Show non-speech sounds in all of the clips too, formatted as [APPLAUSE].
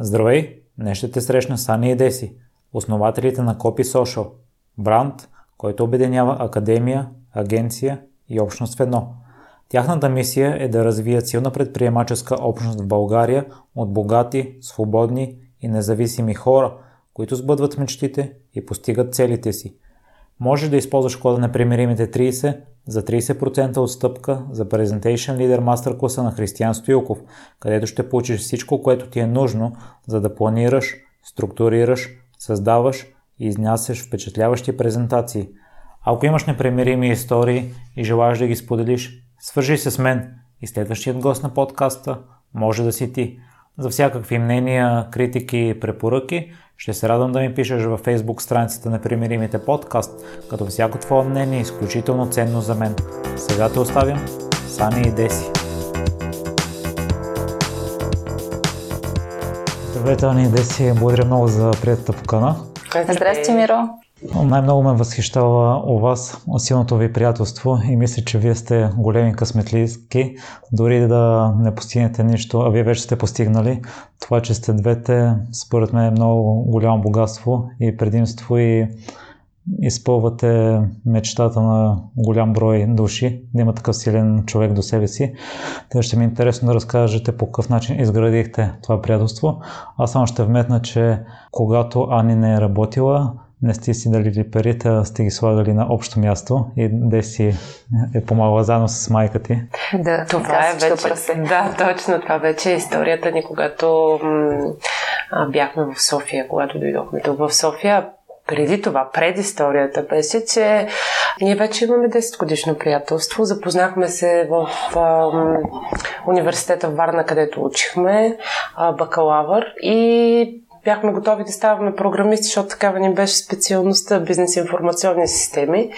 Здравей! Днес ще те срещна Сани и Деси, основателите на Copy Social, бранд, който обединява академия, агенция и общност в едно. Тяхната мисия е да развият силна предприемаческа общност в България от богати, свободни и независими хора, които сбъдват мечтите и постигат целите си. Може да използваш кода на примеримите 30 за 30% отстъпка за Presentation Leader Master класа на Християн Стоилков, където ще получиш всичко, което ти е нужно, за да планираш, структурираш, създаваш и изнасяш впечатляващи презентации. Ако имаш непремирими истории и желаеш да ги споделиш, свържи се с мен и следващият гост на подкаста може да си ти. За всякакви мнения, критики и препоръки – ще се радвам да ми пишеш във Facebook страницата на Примиримите подкаст, като всяко твое мнение е изключително ценно за мен. Сега те оставям Сани и Деси. Здравейте, Ани и Деси. Благодаря много за приятата покана. Здрасти, Миро. Най-много ме възхищава у вас силното ви приятелство и мисля, че вие сте големи късметлийски, дори да не постигнете нищо, а вие вече сте постигнали. Това, че сте двете, според мен е много голямо богатство и предимство и изпълвате мечтата на голям брой души, да има такъв силен човек до себе си. Та ще ми е интересно да разкажете по какъв начин изградихте това приятелство. Аз само ще вметна, че когато Ани не е работила, не сте си дали парите, а сте ги слагали на общо място и де си е помагала заедно с майка ти. Да, това е вече. Прасе. Да, точно това вече е историята ни, когато м- бяхме в София, когато дойдохме тук в София. Преди това, пред историята беше, че ние вече имаме 10 годишно приятелство. Запознахме се в а, университета в Варна, където учихме а, бакалавър и бяхме готови да ставаме програмисти, защото такава ни беше специалността бизнес информационни системи.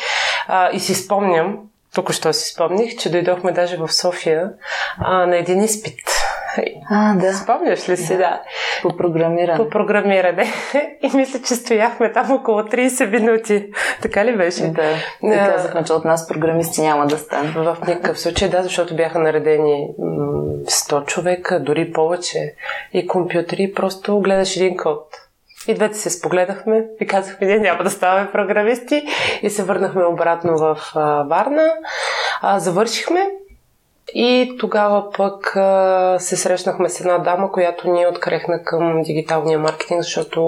А, и си спомням, тук що си спомних, че дойдохме даже в София а, на един изпит. А, да. Спомняш ли си, да? да. По програмиране. По програмиране. [LAUGHS] И мисля, че стояхме там около 30 минути. Така ли беше? Да. И казахме, че от нас програмисти няма да стане. В никакъв случай, да, защото бяха наредени 100 човека, дори повече. И компютри, просто гледаш един код. И двете се спогледахме и казахме, ние няма да ставаме програмисти. И се върнахме обратно в Варна. А, завършихме и тогава пък а, се срещнахме с една дама, която ни открехна към дигиталния маркетинг, защото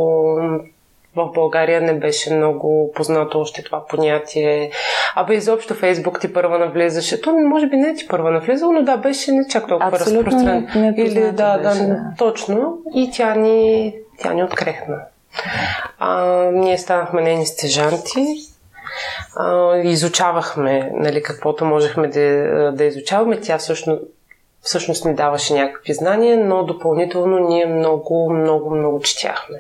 в България не беше много познато още това понятие. Абе, изобщо Фейсбук ти първа навлизаше. То може би не ти първа навлизало, но да, беше не чак толкова разпространен. Не, не Или да, беше, да, да, точно. И тя ни, тя ни открехна. А, ние станахме нейни стежанти изучавахме нали, каквото можехме да, да изучаваме. Тя всъщност всъщност ни даваше някакви знания, но допълнително ние много, много, много четяхме.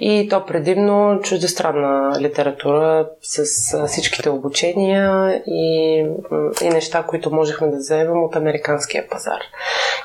И то предимно чуждестранна литература с всичките обучения и, и неща, които можехме да вземем от американския пазар.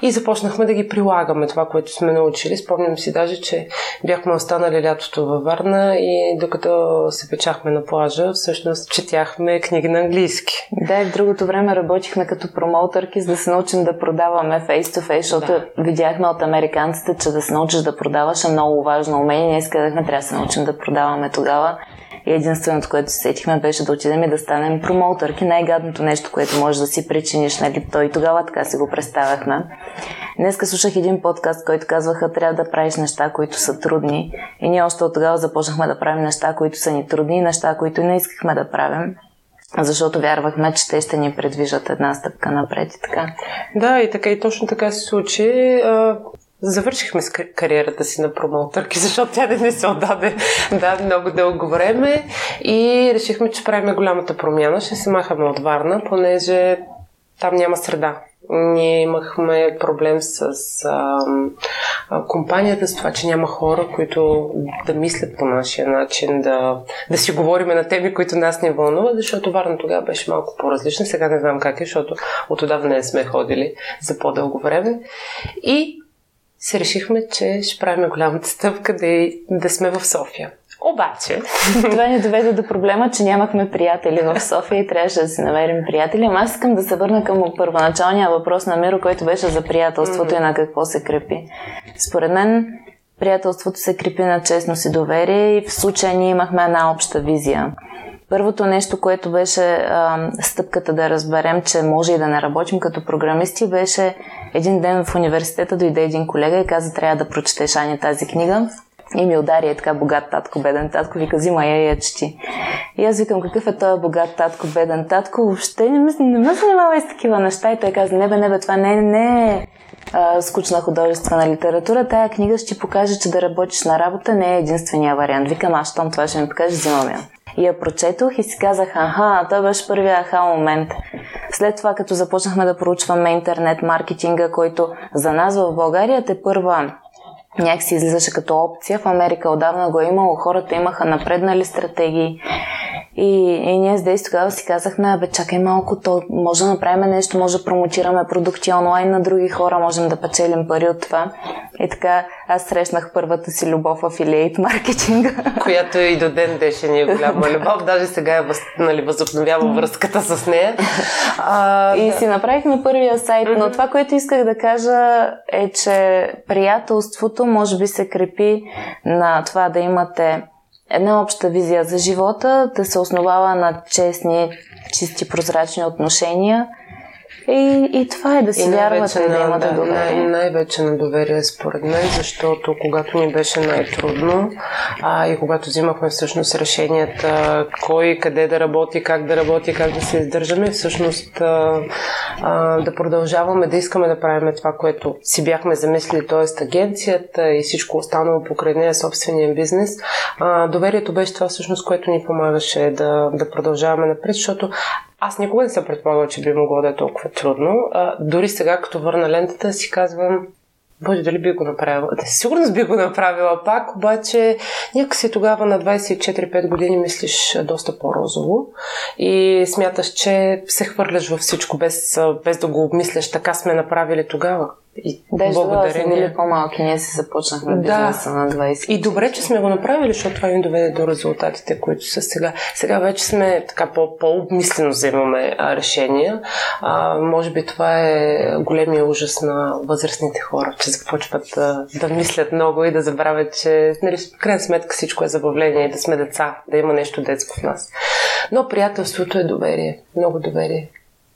И започнахме да ги прилагаме, това, което сме научили. Спомням си даже, че бяхме останали лятото във Варна и докато се печахме на плажа, всъщност четяхме книги на английски. Да, и в другото време работихме като промоутърки, за да се научим да продаваме продаваме face-to-face, защото да. видяхме от американците, че да се научиш да продаваш е много важно умение. Ние искахме, трябва да се научим да продаваме тогава. И единственото, което се сетихме, беше да отидем и да станем промоутърки. Най-гадното нещо, което може да си причиниш, нали? Той тогава така си го представяхме. Днеска слушах един подкаст, който казваха, трябва да правиш неща, които са трудни. И ние още от тогава започнахме да правим неща, които са ни трудни, неща, които не искахме да правим защото вярвахме, че те ще ни предвижат една стъпка напред и така. Да, и така и точно така се случи. Завършихме с кариерата си на промоутърки, [LAUGHS] защото тя не се отдаде да, много дълго време и решихме, че правим голямата промяна. Ще се махаме от Варна, понеже там няма среда. Ние имахме проблем с а, а, компанията, с това, че няма хора, които да мислят по нашия начин, да, да си говориме на теми, които нас не вълнуват, защото Варна тогава беше малко по-различна. Сега не знам как е, защото от отдавна не сме ходили за по-дълго време. И се решихме, че ще правим [LAUGHS] голямата стъпка да, да сме в София. Обаче... [LAUGHS] Това ни доведе до проблема, че нямахме приятели в София и трябваше да си намерим приятели. Ама аз искам да се върна към първоначалния въпрос на Миро, който беше за приятелството mm-hmm. и на какво се крепи. Според мен приятелството се крепи на честност и доверие и в случая ние имахме една обща визия. Първото нещо, което беше а, стъпката да разберем, че може и да не работим като програмисти, беше един ден в университета дойде един колега и каза, трябва да прочетеш Ани тази книга. И ми удари е така богат татко, беден татко, вика, взима я я чети. И аз викам, какъв е този богат татко, беден татко, въобще не ме, не ме занимава с такива неща. И той каза, не бе, не бе, това не, не е скучна художествена литература. Тая книга ще покаже, че да работиш на работа не е единствения вариант. Викам, аз щом това ще ми покаже, взимам я. И я прочетох и си казах, аха, той беше първия аха момент. След това, като започнахме да проучваме интернет маркетинга, който за нас в България те първа някакси излизаше като опция. В Америка отдавна го е имало, хората имаха напреднали стратегии. И, и ние с Дейс тогава си казахме, бе, чакай малко, то може да направим нещо, може да промотираме продукти онлайн на други хора, можем да печелим пари от това. И така аз срещнах първата си любов в афилиейт маркетинга. Която и до ден днешен е голяма любов. Даже сега е въз, нали, възобновява връзката с нея. А, и да. си направихме първия сайт, но това, което исках да кажа е, че приятелството може би се крепи на това да имате една обща визия за живота, да се основава на честни, чисти, прозрачни отношения – и, и това е да си вярвате на, да имате да, доверие. Най- най-вече на доверие според мен, защото когато ни беше най-трудно а, и когато взимахме всъщност решенията кой, къде да работи, как да работи, как да се издържаме, всъщност а, а, да продължаваме да искаме да правим това, което си бяхме замислили, т.е. агенцията и всичко останало покрай нея, собствения бизнес. А, доверието беше това всъщност, което ни помагаше да, да продължаваме напред, защото аз никога не съм предполагала, че би могло да е толкова трудно. А, дори сега, като върна лентата, си казвам, Боже, дали би го направила? Да, сигурно би го направила пак, обаче някакси тогава на 24-5 години мислиш доста по-розово и смяташ, че се хвърляш във всичко без, без да го обмисляш. Така сме направили тогава. И Даже благодарение... били по-малки, ние се започнахме бизнеса да. на 20. И добре, че сме го направили, защото това ни доведе до резултатите, които са сега. Сега вече сме така по-обмислено вземаме решения. А, може би това е големия ужас на възрастните хора, че започват да, да мислят много и да забравят, че нали, в крайна сметка всичко е забавление и да сме деца, да има нещо детско в нас. Но приятелството е доверие, много доверие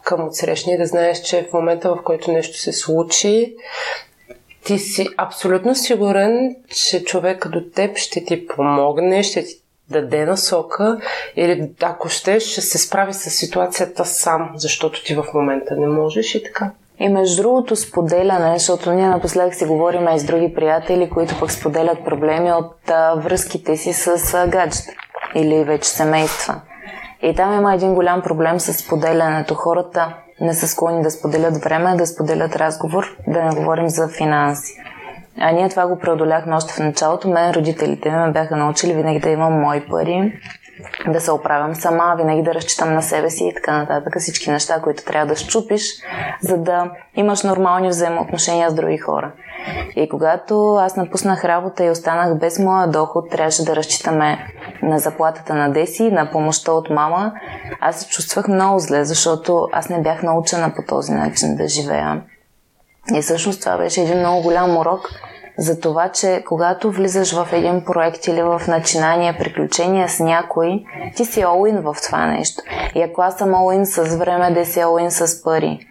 към отсрещния, да знаеш, че в момента, в който нещо се случи, ти си абсолютно сигурен, че човека до теб ще ти помогне, ще ти даде насока или ако ще, ще се справи с ситуацията сам, защото ти в момента не можеш и така. И между другото споделяне, защото ние напоследък си говорим и с други приятели, които пък споделят проблеми от а, връзките си с а, гаджета или вече семейства. И там има един голям проблем с споделянето. Хората не са склонни да споделят време, да споделят разговор, да не говорим за финанси. А ние това го преодоляхме още в началото. Мен родителите ме бяха научили винаги да имам мои пари, да се оправям сама, винаги да разчитам на себе си и така нататък. Всички неща, които трябва да щупиш, за да имаш нормални взаимоотношения с други хора. И когато аз напуснах работа и останах без моя доход, трябваше да разчитаме на заплатата на Деси, на помощта от мама, аз се чувствах много зле, защото аз не бях научена по този начин да живея. И всъщност това беше един много голям урок за това, че когато влизаш в един проект или в начинание, приключения с някой, ти си all в това нещо. И ако аз съм all с време, да си all с пари.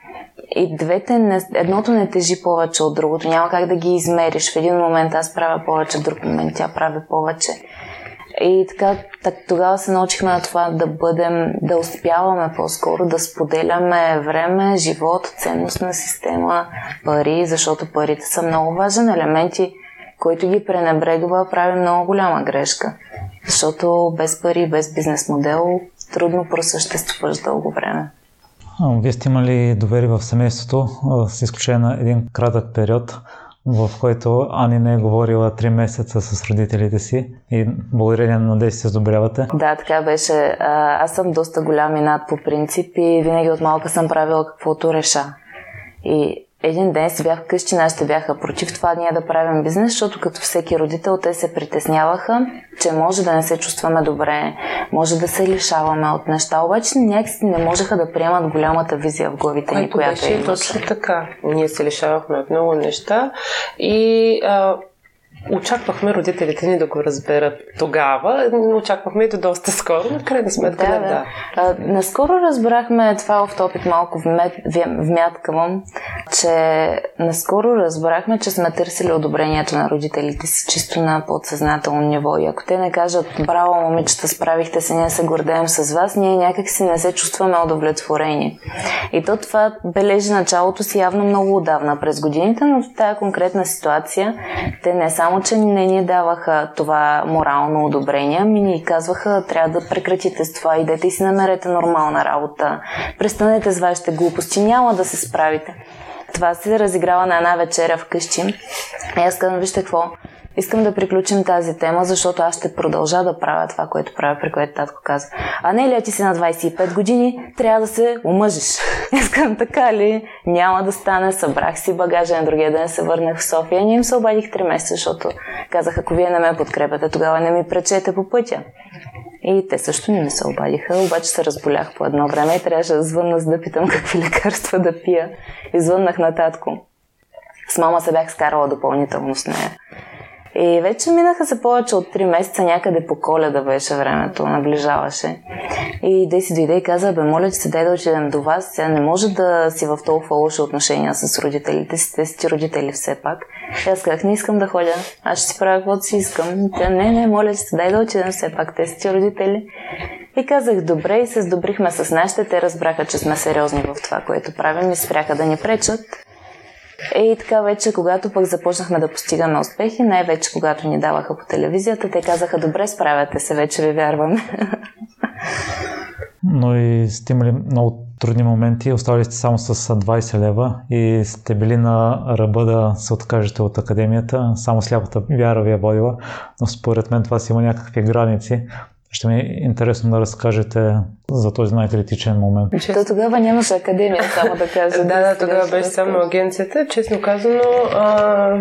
И двете, не, едното не тежи повече от другото. Няма как да ги измериш. В един момент аз правя повече, в друг момент тя прави повече. И така, так, тогава се научихме на това да бъдем, да успяваме по-скоро, да споделяме време, живот, ценностна система, пари, защото парите са много важен елемент и който ги пренебрегва, прави много голяма грешка. Защото без пари, без бизнес модел, трудно просъществуваш дълго време. Вие сте имали доверие в семейството, с изключение на един кратък период, в който Ани не е говорила 3 месеца с родителите си и благодарение на да се сдобрявате. Да, така беше. Аз съм доста голям и над по принцип и винаги от малка съм правила каквото реша. И един ден си бях вкъщи, нашите бяха против това ние да правим бизнес, защото като всеки родител те се притесняваха, че може да не се чувстваме добре, може да се лишаваме от неща, обаче някакси не можеха да приемат голямата визия в главите ни, която беше точно така. Ние се лишавахме от много неща и а, очаквахме родителите ни да го разберат тогава. Очаквахме и до доста скоро, но крайна сметка да, не, да. А, наскоро разбрахме, това в топик малко вмяткавам, че наскоро разбрахме, че сме търсили одобрението на родителите си чисто на подсъзнателно ниво. И ако те не кажат, браво, момичета, справихте се, ние се гордеем с вас, ние някак си не се чувстваме удовлетворени. И то това бележи началото си явно много отдавна през годините, но в тази конкретна ситуация те не само, че не ни даваха това морално одобрение, ми ни казваха, трябва да прекратите с това, идете и си намерете нормална работа, престанете с вашите глупости, няма да се справите. Това се разиграва на една вечеря вкъщи. И аз казвам, вижте какво, искам да приключим тази тема, защото аз ще продължа да правя това, което правя, при което татко каза. А не ли ти си на 25 години, трябва да се омъжиш. [LAUGHS] Искам така ли? Няма да стане. Събрах си багажа на другия ден, се върнах в София. Ние им се обадих 3 месеца, защото казах, ако вие не ме подкрепяте, тогава не ми пречете по пътя. И те също не ми се обадиха, обаче се разболях по едно време и трябваше да звънна, за да питам какви [LAUGHS] лекарства да пия. И звъннах на татко. С мама се бях скарала допълнително с нея. И вече минаха се повече от 3 месеца, някъде по коледа беше времето, наближаваше. И Деси дойде и каза, бе, моля, че се дай да отидем до вас. Сега не може да си в толкова лоши отношения с родителите си, те си родители все пак. И аз казах, не искам да ходя, аз ще си правя каквото си искам. Тя, не, не, моля, че се дай да отидем все пак, те си родители. И казах, добре, и се сдобрихме с нашите. Те разбраха, че сме сериозни в това, което правим и спряха да ни пречат. И така вече, когато пък започнахме да постигаме успехи, най-вече когато ни даваха по телевизията, те казаха, добре, справяте се, вече ви вярваме. Но и сте имали много трудни моменти, оставали сте само с 20 лева и сте били на ръба да се откажете от академията, само сляпата вяра ви е водила, но според мен това си има някакви граници. Ще ми е интересно да разкажете за този най-критичен момент. То тогава нямаше академия, само да кажа. [LAUGHS] да, да, тогава беше само агенцията. Честно казано, а,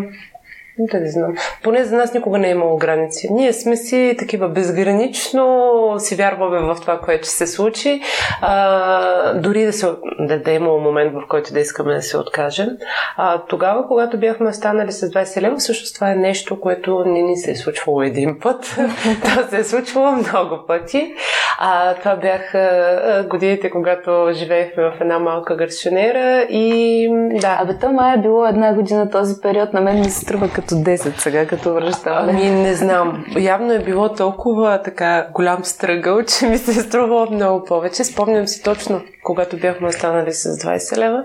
да не знам. Поне за нас никога не е имало граници. Ние сме си такива безгранично, си вярваме в това, което се случи. А, дори да, се, да, да е имало момент, в който да искаме да се откажем. А, тогава, когато бяхме станали с 20 лева, всъщност това е нещо, което не ни се е случвало един път. [LAUGHS] това се е случвало много пъти. А, това бяха годините, когато живеехме в една малка гарсионера и да. Абе, то май е било една година този период, на мен ми се струва като 10 сега, като връщаване. Ами не знам. Явно е било толкова така голям стръгъл, че ми се е струвало много повече. Спомням си точно, когато бяхме останали с 20 лева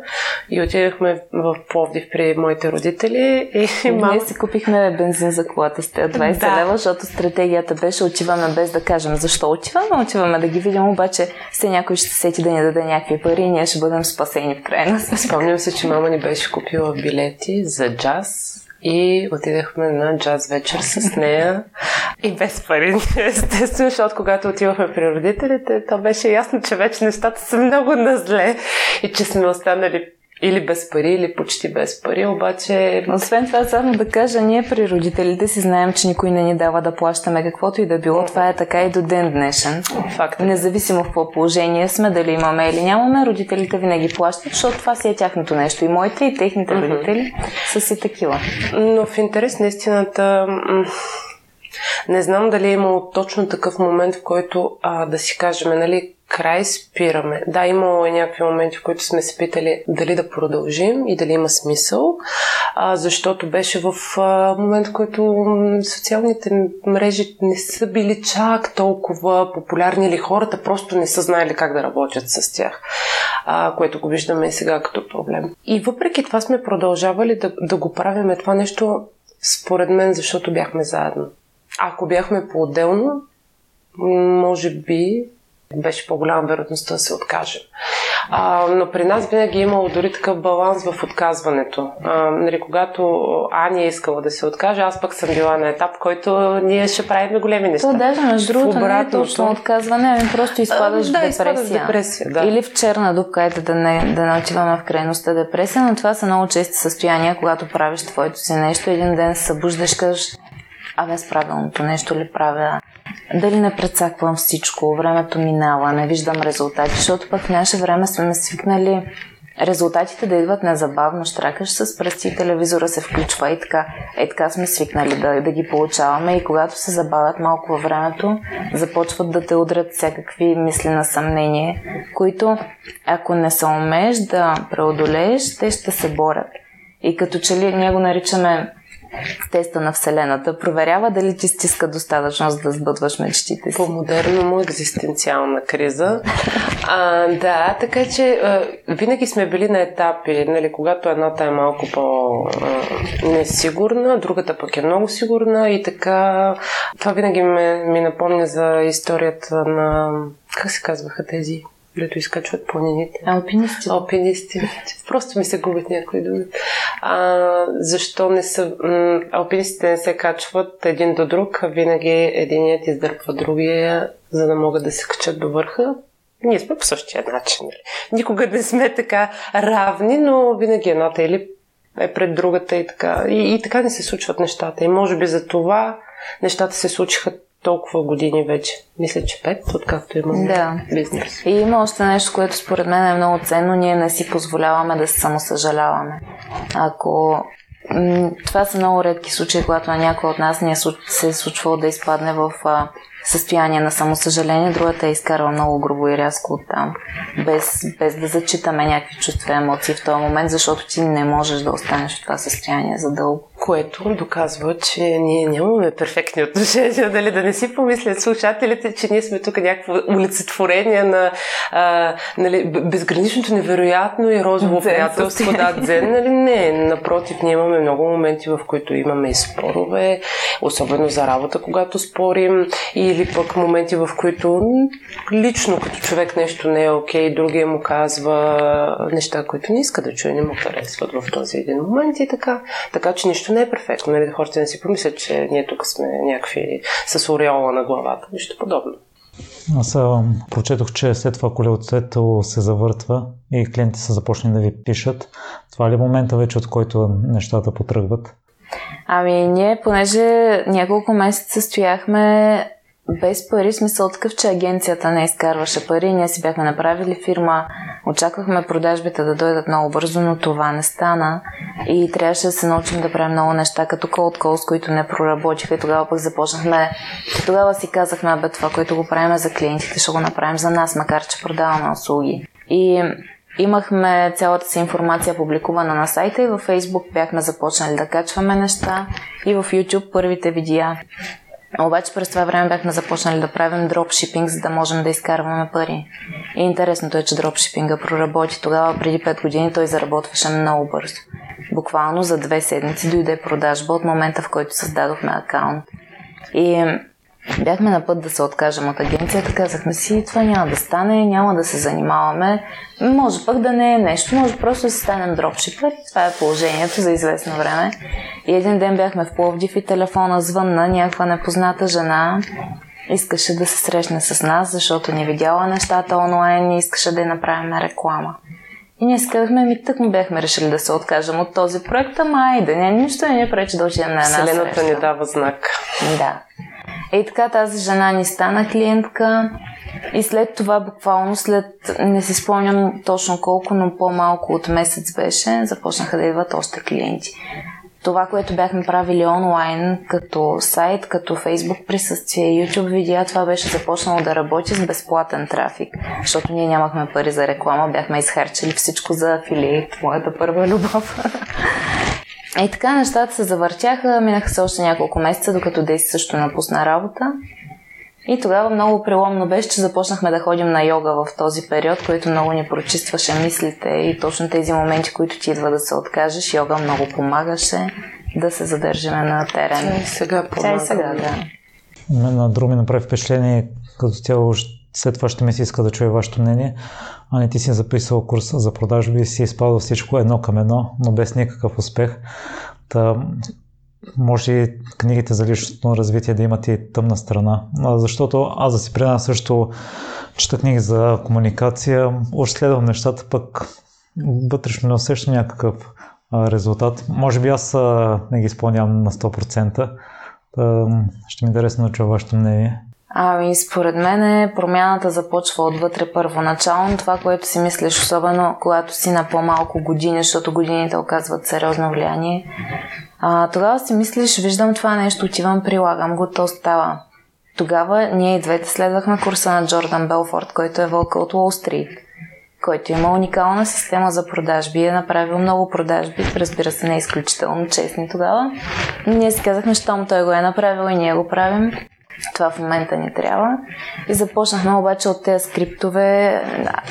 и отидахме в Пловдив при моите родители. И мама... Ние си купихме бензин за колата с тези 20 да. лева, защото стратегията беше отиваме без да кажем защо отиваме. Отиваме да ги видим, обаче все някой ще сети да ни даде някакви пари и ние ще бъдем спасени в крайна Спомням се, че мама ни беше купила билети за джаз и отидахме на джаз вечер с нея. И без пари, естествено, защото когато отивахме при родителите, то беше ясно, че вече нещата са много на зле и че сме останали или без пари, или почти без пари, обаче... Освен това, само да кажа, ние при родителите си знаем, че никой не ни дава да плащаме каквото и да било. Това е така и до ден днешен. Факт. Независимо в какво положение сме, дали имаме или нямаме, родителите винаги плащат, защото това си е тяхното нещо. И моите, и техните mm-hmm. родители са си такива. Но в интерес на истината... Не знам дали е имало точно такъв момент, в който а, да си кажем, нали, край спираме. Да, имало е някакви моменти, в които сме се питали дали да продължим и дали има смисъл, а, защото беше в а, момент, в който социалните мрежи не са били чак толкова популярни или хората просто не са знаели как да работят с тях, а, което го виждаме и сега като проблем. И въпреки това сме продължавали да, да го правиме това нещо, според мен, защото бяхме заедно. Ако бяхме по-отделно, може би беше по-голяма вероятността да се откажем. А, но при нас винаги е имало дори такъв баланс в отказването. А, нали, когато Ани е искала да се откаже, аз пък съм била на етап, който ние ще правим големи неща. То даже, между другото, не е точно отказване, ами просто изпадаш а, да, в депресия. депресия да. Или в черна дупка, ето да не, да не отиваме в крайността депресия, но това са много чести състояния, когато правиш твоето си нещо, един ден се събуждаш, кажеш, абе с правилното нещо ли правя, дали не прецаквам всичко, времето минава, не виждам резултати, защото пък в наше време сме свикнали резултатите да идват незабавно, штракаш с пръсти телевизора се включва и така. Е така сме свикнали да, да ги получаваме и когато се забавят малко във времето, започват да те удрят всякакви мисли на съмнение, които ако не се умееш да преодолееш, те ще се борят. И като че ли ние го наричаме теста на Вселената. Проверява дали ти стиска достатъчно, за да сбъдваш мечтите си. По-модерно му екзистенциална криза. А, да, така че а, винаги сме били на етапи, нали, когато едната е малко по-несигурна, другата пък е много сигурна и така. Това винаги ме, ми напомня за историята на... Как се казваха тези дето изкачват планините. Алпинисти. Алпинисти. Просто ми се губят някои думи. А, защо не са... М- алпинистите не се качват един до друг, а винаги единият издърпва другия, за да могат да се качат до върха. Ние сме по същия начин. Нали? Никога не сме така равни, но винаги едната или е пред другата и така. И, и така не се случват нещата. И може би за това нещата се случиха толкова години вече. Мисля, че пет, откакто имам да. бизнес. И има още нещо, което според мен е много ценно. Ние не си позволяваме да се самосъжаляваме. Ако това са много редки случаи, когато на някой от нас ни е се е случвало да изпадне в състояние на самосъжаление, другата е изкарала много грубо и рязко оттам, без, без да зачитаме някакви чувства и емоции в този момент, защото ти не можеш да останеш в това състояние за дълго. Което доказва, че ние нямаме перфектни отношения, дали да не си помислят слушателите, че ние сме тук някакво олицетворение на а, нали, безграничното невероятно и розово приятелство. Да, дзен, нали? Не, напротив, ние имаме много моменти, в които имаме и спорове, особено за работа, когато спорим или пък моменти, в които лично като човек нещо не е окей, другия му казва неща, които не иска да чуе, не му харесват в този един момент и така. Така че нищо не е перфектно. Нали? Хората не си помислят, че ние тук сме някакви с ореола на главата. Нищо подобно. Аз прочетох, че след това колелцето се завъртва и клиенти са започнали да ви пишат. Това ли е момента вече, от който нещата потръгват? Ами ние, понеже няколко месеца стояхме без пари, смисъл такъв, че агенцията не изкарваше пари. Ние си бяхме направили фирма, очаквахме продажбите да дойдат много бързо, но това не стана. И трябваше да се научим да правим много неща, като cold calls, които не проработиха. И тогава пък започнахме. Тогава си казахме, бе, това, което го правим за клиентите, ще го направим за нас, макар че продаваме услуги. И Имахме цялата си информация публикувана на сайта и във Facebook бяхме започнали да качваме неща и в YouTube първите видеа. Обаче през това време бяхме започнали да правим дропшипинг, за да можем да изкарваме пари. И интересното е, че дропшипинга проработи. Тогава, преди 5 години, той заработваше много бързо. Буквално за две седмици дойде продажба от момента, в който създадохме акаунт. И Бяхме на път да се откажем от агенцията, казахме си, това няма да стане, няма да се занимаваме. Може пък да не е нещо, може просто да си станем дропшипър. Това е положението за известно време. И един ден бяхме в Пловдив и телефона звънна някаква непозната жена. Искаше да се срещне с нас, защото ни видяла нещата онлайн и искаше да й направим реклама. И ние си казахме, ми тък му бяхме решили да се откажем от този проект, ама айде, не, нищо не ни пречи да отидем на една Вселената среща. ни дава знак. Да. И така тази жена ни стана клиентка и след това буквално след, не си спомням точно колко, но по-малко от месец беше, започнаха да идват още клиенти. Това, което бяхме правили онлайн, като сайт, като Facebook присъствие, YouTube видеа, това беше започнало да работи с безплатен трафик, защото ние нямахме пари за реклама, бяхме изхарчили всичко за афилиейт, моята първа любов. [LAUGHS] И така нещата се завъртяха, минаха се още няколко месеца, докато Дейси също напусна работа. И тогава много преломно беше, че започнахме да ходим на йога в този период, който много ни прочистваше мислите и точно тези моменти, които ти идва да се откажеш, йога много помагаше да се задържаме на терен. Тя и сега помага. Тя и сега, да. На други направи впечатление, като цяло след това ще ми се иска да чуя вашето мнение. А не ти си записал курс за продажби и си изпадал всичко едно към едно, но без никакъв успех. Та, може и книгите за личностно развитие да имат и тъмна страна. Защото аз да си предам също чета книги за комуникация, още следвам нещата, пък вътрешно не усещам някакъв резултат. Може би аз не ги изпълнявам на 100%. Та, ще ми е интересно да чуя вашето мнение. Ами, според мен промяната започва отвътре първоначално. Това, което си мислиш, особено когато си на по-малко години, защото годините оказват сериозно влияние. А, тогава си мислиш, виждам това нещо, отивам, прилагам го, то става. Тогава ние и двете следвахме курса на Джордан Белфорд, който е вълка от Уолл Стрит, който има уникална система за продажби, е направил много продажби, разбира се, не е изключително честни тогава. Ние си казахме, щом той го е направил и ние го правим. Това в момента ни трябва. И започнахме обаче от тези скриптове.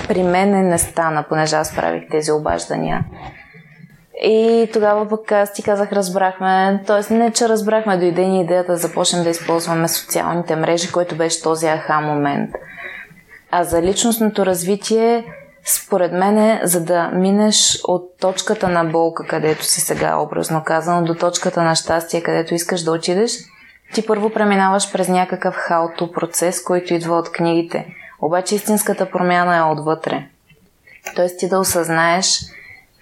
При мен не стана, понеже аз правих тези обаждания. И тогава пък аз ти казах, разбрахме, т.е. не, че разбрахме, дойде ни идеята да започнем да използваме социалните мрежи, който беше този аха момент. А за личностното развитие, според мен е, за да минеш от точката на болка, където си сега, образно казано, до точката на щастие, където искаш да отидеш, ти първо преминаваш през някакъв хаото процес, който идва от книгите. Обаче истинската промяна е отвътре. Тоест ти да осъзнаеш,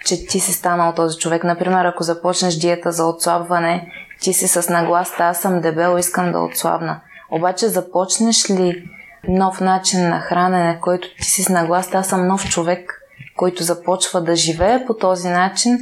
че ти си станал този човек. Например, ако започнеш диета за отслабване, ти си с нагласта, аз съм дебел, искам да отслабна. Обаче започнеш ли нов начин на хранене, който ти си с нагласта, аз съм нов човек, който започва да живее по този начин,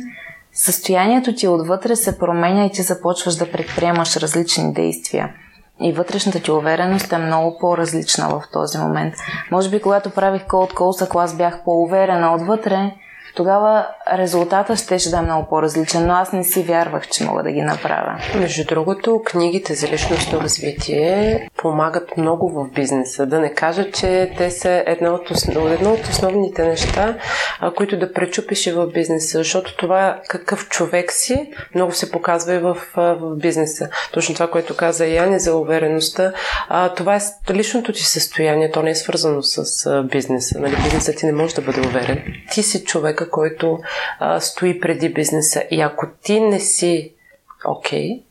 състоянието ти отвътре се променя и ти започваш да предприемаш различни действия. И вътрешната ти увереност е много по-различна в този момент. Може би, когато правих Cold Calls, ако аз бях по-уверена отвътре, тогава резултата ще, ще да е много по-различен, но аз не си вярвах, че мога да ги направя. Между другото, книгите за личностно развитие помагат много в бизнеса. Да не кажа, че те са едно от, основ... едно от основните неща, които да пречупиш и в бизнеса, защото това какъв човек си много се показва и в, в бизнеса. Точно това, което каза Яни за увереността, това е личното ти състояние, то не е свързано с бизнеса. Нали? Бизнесът ти не може да бъде уверен. Ти си човека, който а, стои преди бизнеса. И ако ти не си окей, okay,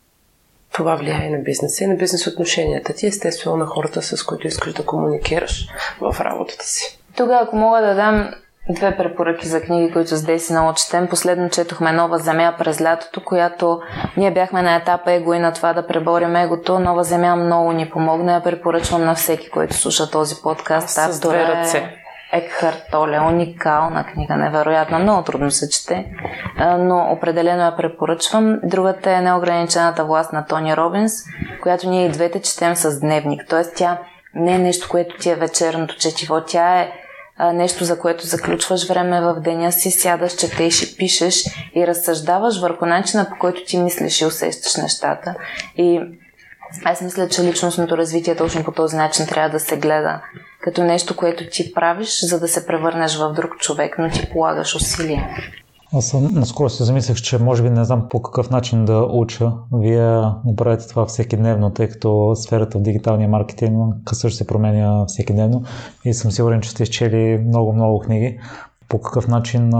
това влияе на бизнеса и на бизнес отношенията ти, естествено на хората, с които искаш да комуникираш в работата си. Тогава, ако мога да дам две препоръки за книги, които с Деси много четем. Последно четохме Нова земя през лятото, която ние бяхме на етап его и на това да преборим егото. Нова земя много ни помогна. Я препоръчвам на всеки, който слуша този подкаст. С две ръце. Е Екхарт Толе, уникална книга, невероятна, много трудно се чете, но определено я препоръчвам. Другата е Неограничената власт на Тони Робинс, която ние и двете четем с дневник. Тоест тя не е нещо, което ти е вечерното четиво, тя е нещо, за което заключваш време в деня си, сядаш, четеш и пишеш и разсъждаваш върху начина по който ти мислиш и усещаш нещата. И аз мисля, че личностното развитие точно по този начин трябва да се гледа като нещо, което ти правиш, за да се превърнеш в друг човек, но ти полагаш усилия. Аз наскоро си замислях, че може би не знам по какъв начин да уча. Вие правите това всеки дневно, тъй като сферата в дигиталния маркетинг също се променя всеки дневно и съм сигурен, че сте изчели много-много книги по какъв начин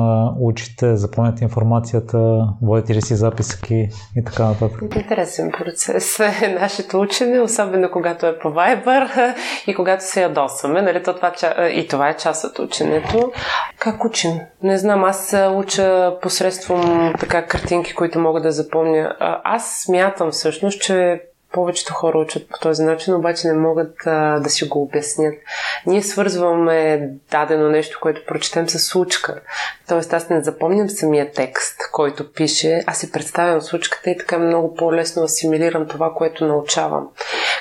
учите, запомняте информацията, водите ли си записки и така нататък? Интересен процес е нашето учене, особено когато е по Viber и когато се ядосваме. Нали, то това, и това е част от ученето. Как учим? Не знам, аз уча посредством така картинки, които мога да запомня. Аз смятам всъщност, че повечето хора учат по този начин, обаче не могат а, да си го обяснят. Ние свързваме дадено нещо, което прочетем с случка. Тоест аз не запомням самия текст, който пише, аз си представям случката и така много по-лесно асимилирам това, което научавам.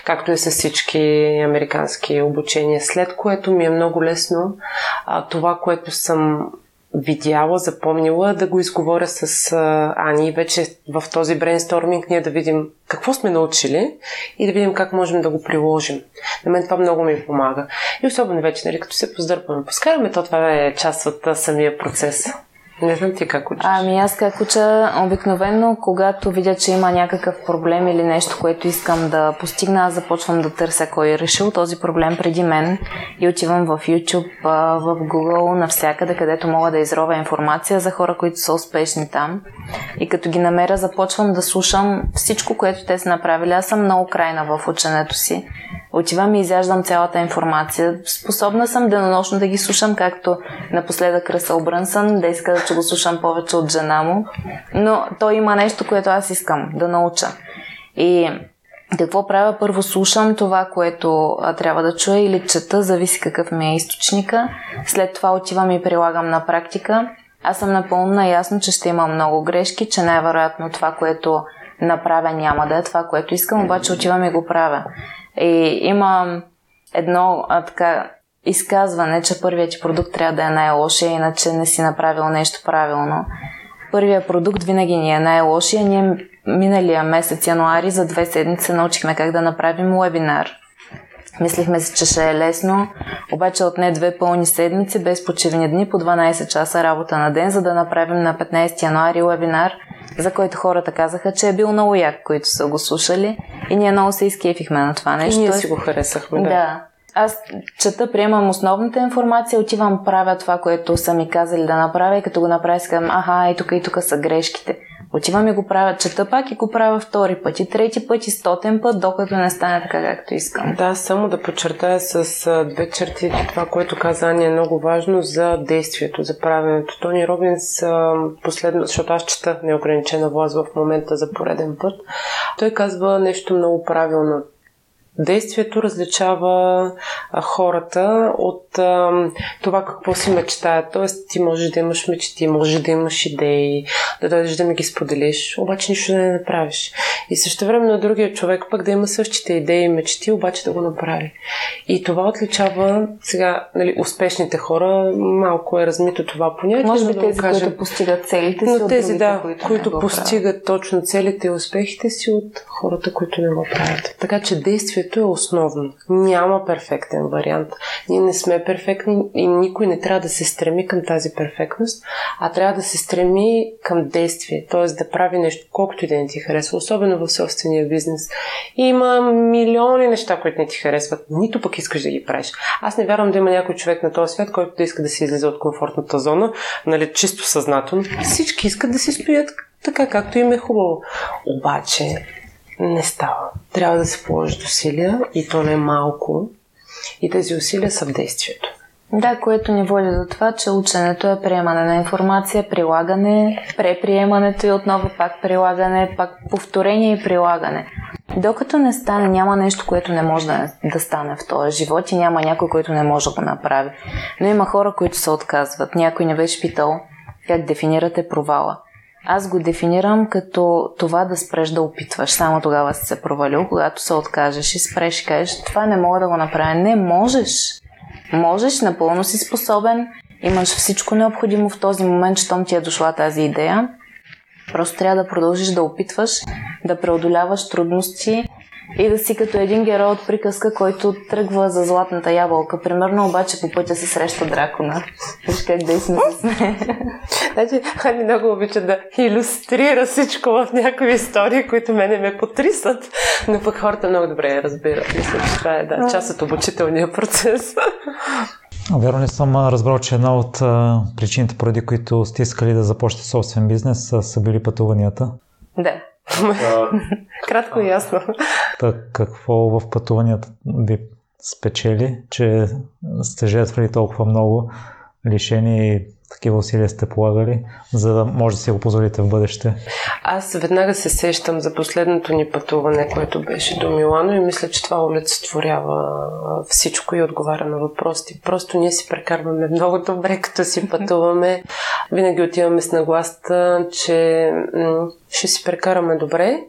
Както и с всички американски обучения. След което ми е много лесно а, това, което съм видяла, запомнила, да го изговоря с а, Ани. Вече в този брейнсторминг ние да видим какво сме научили и да видим как можем да го приложим. На мен това много ми помага. И особено вече, нали, като се поздърпаме, поскараме, то това е част от самия процес. Не знам ти как учиш. Ами аз как уча обикновено, когато видя, че има някакъв проблем или нещо, което искам да постигна, аз започвам да търся кой е решил този проблем преди мен и отивам в YouTube, в Google, навсякъде, където мога да изрова информация за хора, които са успешни там. И като ги намеря, започвам да слушам всичко, което те са направили. Аз съм много крайна в ученето си. Отивам и изяждам цялата информация. Способна съм денонощно да ги слушам, както напоследък Ръсъл Брънсън, да иска че го слушам повече от жена му. Но той има нещо, което аз искам да науча. И какво правя? Първо слушам това, което трябва да чуя или чета, зависи какъв ми е източника. След това отивам и прилагам на практика. Аз съм напълно наясно, че ще има много грешки, че най-вероятно това, което направя, няма да е това, което искам, обаче отивам и го правя. И има едно а, така изказване, че първият ти продукт трябва да е най-лошия, иначе не си направил нещо правилно. Първият продукт винаги ни е най-лошия. Ние миналия месец януари за две седмици научихме как да направим вебинар. Мислихме си, че ще е лесно, обаче отне две пълни седмици без почивни дни по 12 часа работа на ден, за да направим на 15 януари вебинар, за който хората казаха, че е бил много як, които са го слушали и ние много се изкефихме на това нещо. И ние си го харесахме, да. да. Аз чета, приемам основната информация, отивам, правя това, което са ми казали да направя и като го направя, си казвам, аха, и тук и тук са грешките. Отивам и го правя, чета пак и го правя втори път и трети път и стотен път, докато не стане така, както искам. Да, само да подчертая с две черти това, което каза Ани е много важно за действието, за правенето. Тони Робинс последно, защото аз чета неограничена власт в момента за пореден път, той казва нещо много правилно действието различава а, хората от а, това какво си мечтаят. Тоест, ти можеш да имаш мечти, можеш да имаш идеи, да дойдеш да ми ги споделиш, обаче нищо да не направиш. И също време на другия човек пък да има същите идеи и мечти, обаче да го направи. И това отличава сега нали, успешните хора. Малко е размито това понятие. Може би да тези, кажем, които постигат целите си, но тези, другите, да, които, които постигат точно целите и успехите си от хората, които не го правят. Така че действието действието е основно. Няма перфектен вариант. Ние не сме перфектни и никой не трябва да се стреми към тази перфектност, а трябва да се стреми към действие, т.е. да прави нещо, колкото и да не ти харесва, особено в собствения бизнес. Има милиони неща, които не ти харесват, нито пък искаш да ги правиш. Аз не вярвам да има някой човек на този свят, който да иска да се излезе от комфортната зона, нали, чисто съзнателно. Всички искат да си стоят така, както им е хубаво. Обаче, не става. Трябва да се положат усилия и то не малко. И тези усилия са в действието. Да, което ни води до това, че ученето е приемане на информация, прилагане, преприемането и отново пак прилагане, пак повторение и прилагане. Докато не стане, няма нещо, което не може да, да стане в този живот и няма някой, който не може да го направи. Но има хора, които се отказват. Някой не беше питал как дефинирате провала. Аз го дефинирам като това да спреш да опитваш. Само тогава си се провалил, когато се откажеш и спреш и кажеш, това не мога да го направя. Не можеш. Можеш, напълно си способен, имаш всичко необходимо в този момент, щом ти е дошла тази идея. Просто трябва да продължиш да опитваш, да преодоляваш трудности и да си като един герой от приказка, който тръгва за златната ябълка. Примерно обаче по пътя се среща дракона. Виж как да сме смее. [LAUGHS] Значи, Ани много обича да иллюстрира всичко в някои истории, които мене ме потрисат, но пък хората много добре я разбират. Мисля, че това е да, част от обучителния процес. Верно не съм разбрал, че една от причините, поради които сте искали да започнете собствен бизнес, са били пътуванията. Да. [LAUGHS] Кратко и ясно. Так, какво в пътуванията ви спечели, че сте жертвали толкова много лишени и такива усилия сте полагали, за да може да си го позволите в бъдеще? Аз веднага се сещам за последното ни пътуване, което беше до Милано и мисля, че това олицетворява всичко и отговаря на въпросите. Просто ние си прекарваме много добре, [LAUGHS] като си пътуваме. Винаги отиваме с нагласта, че ще си прекараме добре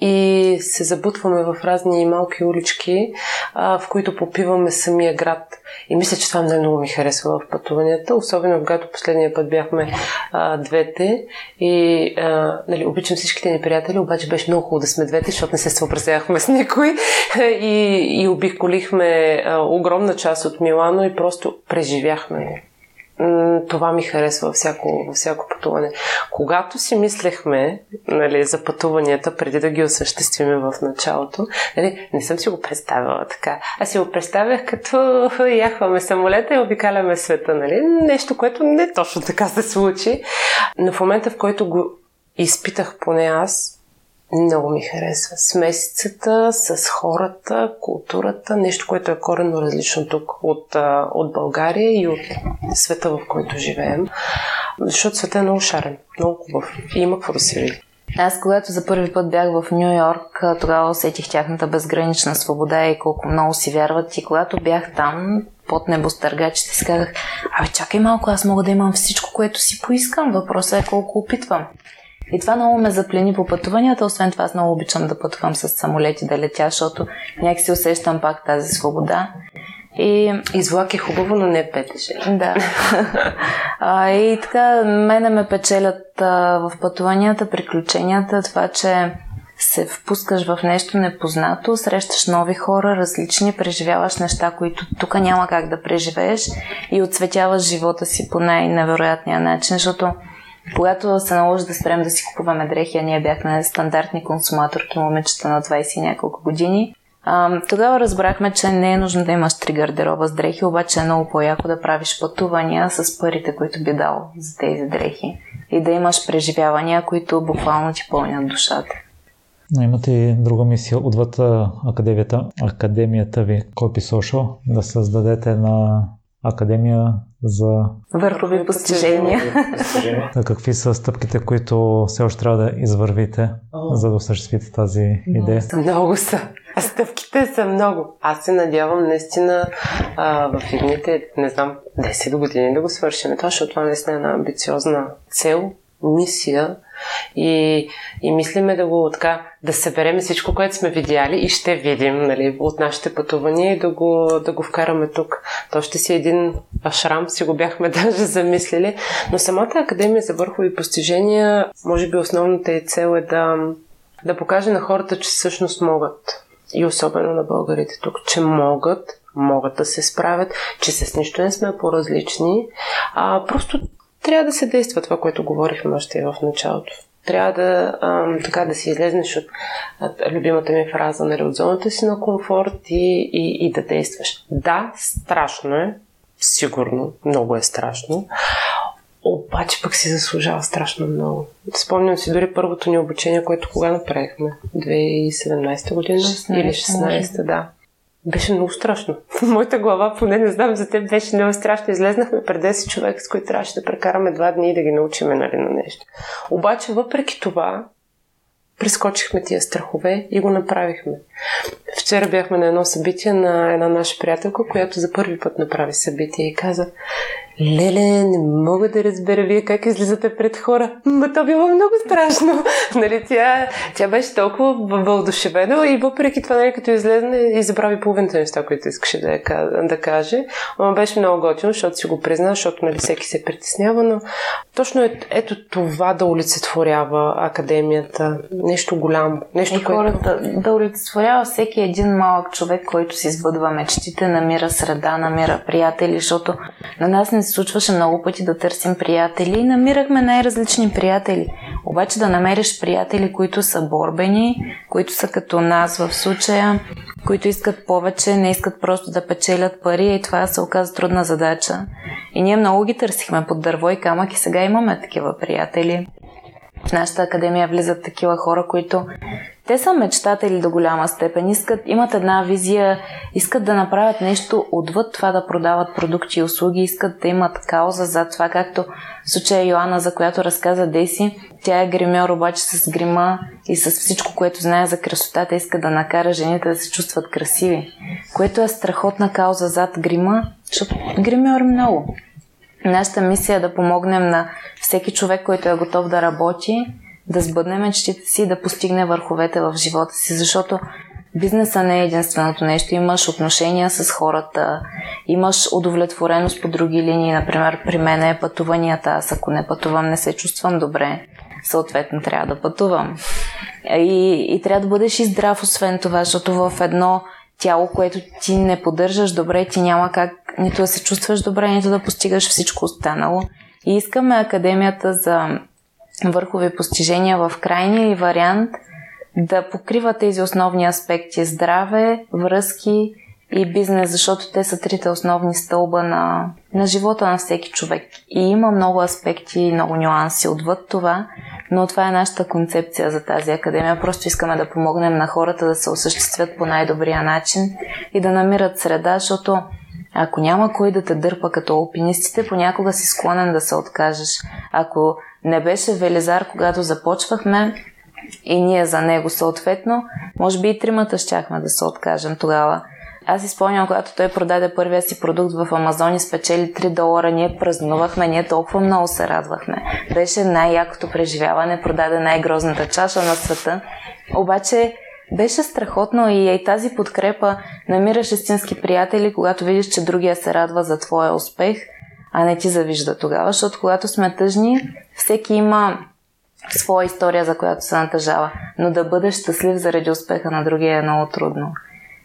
и се забутваме в разни малки улички, а, в които попиваме самия град. И мисля, че това много ми харесва в пътуванията, особено когато последния път бяхме а, двете. И а, нали, обичам всичките ни приятели, обаче беше много хубаво да сме двете, защото не се съобразявахме с никой. [LAUGHS] И, и обиколихме а, огромна част от Милано и просто преживяхме това ми харесва всяко, всяко пътуване. Когато си мислехме нали, за пътуванията, преди да ги осъществиме в началото, нали, не съм си го представила така. Аз си го представях като яхваме самолета и обикаляме света. Нали? Нещо, което не точно така се случи. Но в момента, в който го изпитах поне аз, много ми харесва. Смесицата с хората, културата, нещо, което е коренно различно тук от, от България и от света, в който живеем. Защото света е много шарен, много хубав и има какво да се види. Аз, когато за първи път бях в Нью Йорк, тогава усетих тяхната безгранична свобода и колко много си вярват. И когато бях там, под небостъргачите, си казах, абе чакай малко, аз мога да имам всичко, което си поискам. Въпросът е колко опитвам. И това много ме заплени по пътуванията. Освен това, аз много обичам да пътувам с самолети, да летя, защото някакси усещам пак тази свобода. И... Извлак е хубаво, но не петеше. Да. [LAUGHS] а, и така, мене ме печелят а, в пътуванията, приключенията, това, че се впускаш в нещо непознато, срещаш нови хора, различни, преживяваш неща, които тук няма как да преживееш и отцветяваш живота си по най-невероятния начин, защото когато се наложи да спрем да си купуваме дрехи, а ние бяхме стандартни консуматорки, момичета на 20 и няколко години, тогава разбрахме, че не е нужно да имаш три гардероба с дрехи, обаче е много по-яко да правиш пътувания с парите, които би дал за тези дрехи. И да имаш преживявания, които буквално ти пълнят душата. Но имате и друга мисия отвъд академията, академията ви Copy Social, да създадете на академия за върхови постижения. Какви са стъпките, които все още трябва да извървите, О. за да осъществите тази идея? Много са. А стъпките са много. Аз се надявам наистина а, в едните, не знам, 10 години да го свършим. Това, защото това наистина е една амбициозна цел, мисия и, и мислиме да го така, да съберем всичко, което сме видяли и ще видим нали, от нашите пътувания и да го, да го вкараме тук. То ще си един шрам, си го бяхме [LAUGHS] даже замислили. Но самата Академия за върхови постижения, може би основната и цел е да, да покаже на хората, че всъщност могат. И особено на българите тук, че могат могат да се справят, че с нищо не сме по-различни, а просто трябва да се действа това, което говорихме още в началото. Трябва да, а, така, да си излезнеш от от любимата ми фраза, нали, от зоната си на комфорт и, и, и да действаш. Да, страшно е, сигурно, много е страшно, обаче пък си заслужава страшно много. Спомням си дори първото ни обучение, което кога направихме? 2017 година 16, или 16, да. Беше много страшно. В моята глава, поне не знам, за теб беше много страшно. Излезнахме пред 10 човека, с които трябваше да прекараме два дни и да ги научиме нали, на нещо. Обаче, въпреки това, прескочихме тия страхове и го направихме. Вчера бяхме на едно събитие на една наша приятелка, която за първи път направи събитие и каза Леле, не мога да разбера вие как излизате пред хора. Ма то било много страшно. [LAUGHS] нали, тя, тя беше толкова вълдушевена и въпреки това, нали, като излезне и забрави половината неща, които искаше да, да каже. Ама беше много готино, защото си го призна, защото нали, всеки се притеснява, но точно е, ето това да олицетворява академията. Нещо голямо. Нещо, и което... хората да олицетворява всеки един малък човек, който си сбъдва мечтите, намира среда, намира приятели, защото на нас не се случваше много пъти да търсим приятели и намирахме най-различни приятели. Обаче да намериш приятели, които са борбени, които са като нас в случая, които искат повече, не искат просто да печелят пари и това се оказа трудна задача. И ние много ги търсихме под дърво и камък и сега имаме такива приятели. В нашата академия влизат такива хора, които те са мечтатели до голяма степен, искат, имат една визия, искат да направят нещо отвъд това да продават продукти и услуги, искат да имат кауза за това, както в случая Йоанна, за която разказа Деси, тя е гримьор, обаче с грима и с всичко, което знае за красотата, иска да накара жените да се чувстват красиви, което е страхотна кауза зад грима, защото гримьор много. Нашата мисия е да помогнем на всеки човек, който е готов да работи, да сбъдне мечтите си, да постигне върховете в живота си, защото бизнеса не е единственото нещо. Имаш отношения с хората, имаш удовлетвореност по други линии. Например, при мен е пътуванията. Аз ако не пътувам, не се чувствам добре. Съответно, трябва да пътувам. И, и трябва да бъдеш и здрав, освен това, защото в едно тяло, което ти не поддържаш добре, ти няма как нито да се чувстваш добре, нито да постигаш всичко останало. И искаме Академията за върхови постижения в крайния вариант да покрива тези основни аспекти здраве, връзки и бизнес, защото те са трите основни стълба на, на живота на всеки човек. И има много аспекти и много нюанси отвъд това, но това е нашата концепция за тази академия. Просто искаме да помогнем на хората да се осъществят по най-добрия начин и да намират среда, защото ако няма кой да те дърпа като алпинистите, понякога си склонен да се откажеш. Ако не беше Велизар, когато започвахме, и ние за него съответно, може би и тримата щяхме да се откажем тогава. Аз си спомням, когато той продаде първия си продукт в Амазон и спечели 3 долара, ние празнувахме, ние толкова много се радвахме. Беше най-якото преживяване, продаде най-грозната чаша на света. Обаче беше страхотно и, и тази подкрепа намираш истински приятели, когато видиш, че другия се радва за твоя успех, а не ти завижда тогава, защото когато сме тъжни, всеки има своя история, за която се натъжава. Но да бъдеш щастлив заради успеха на другия е много трудно.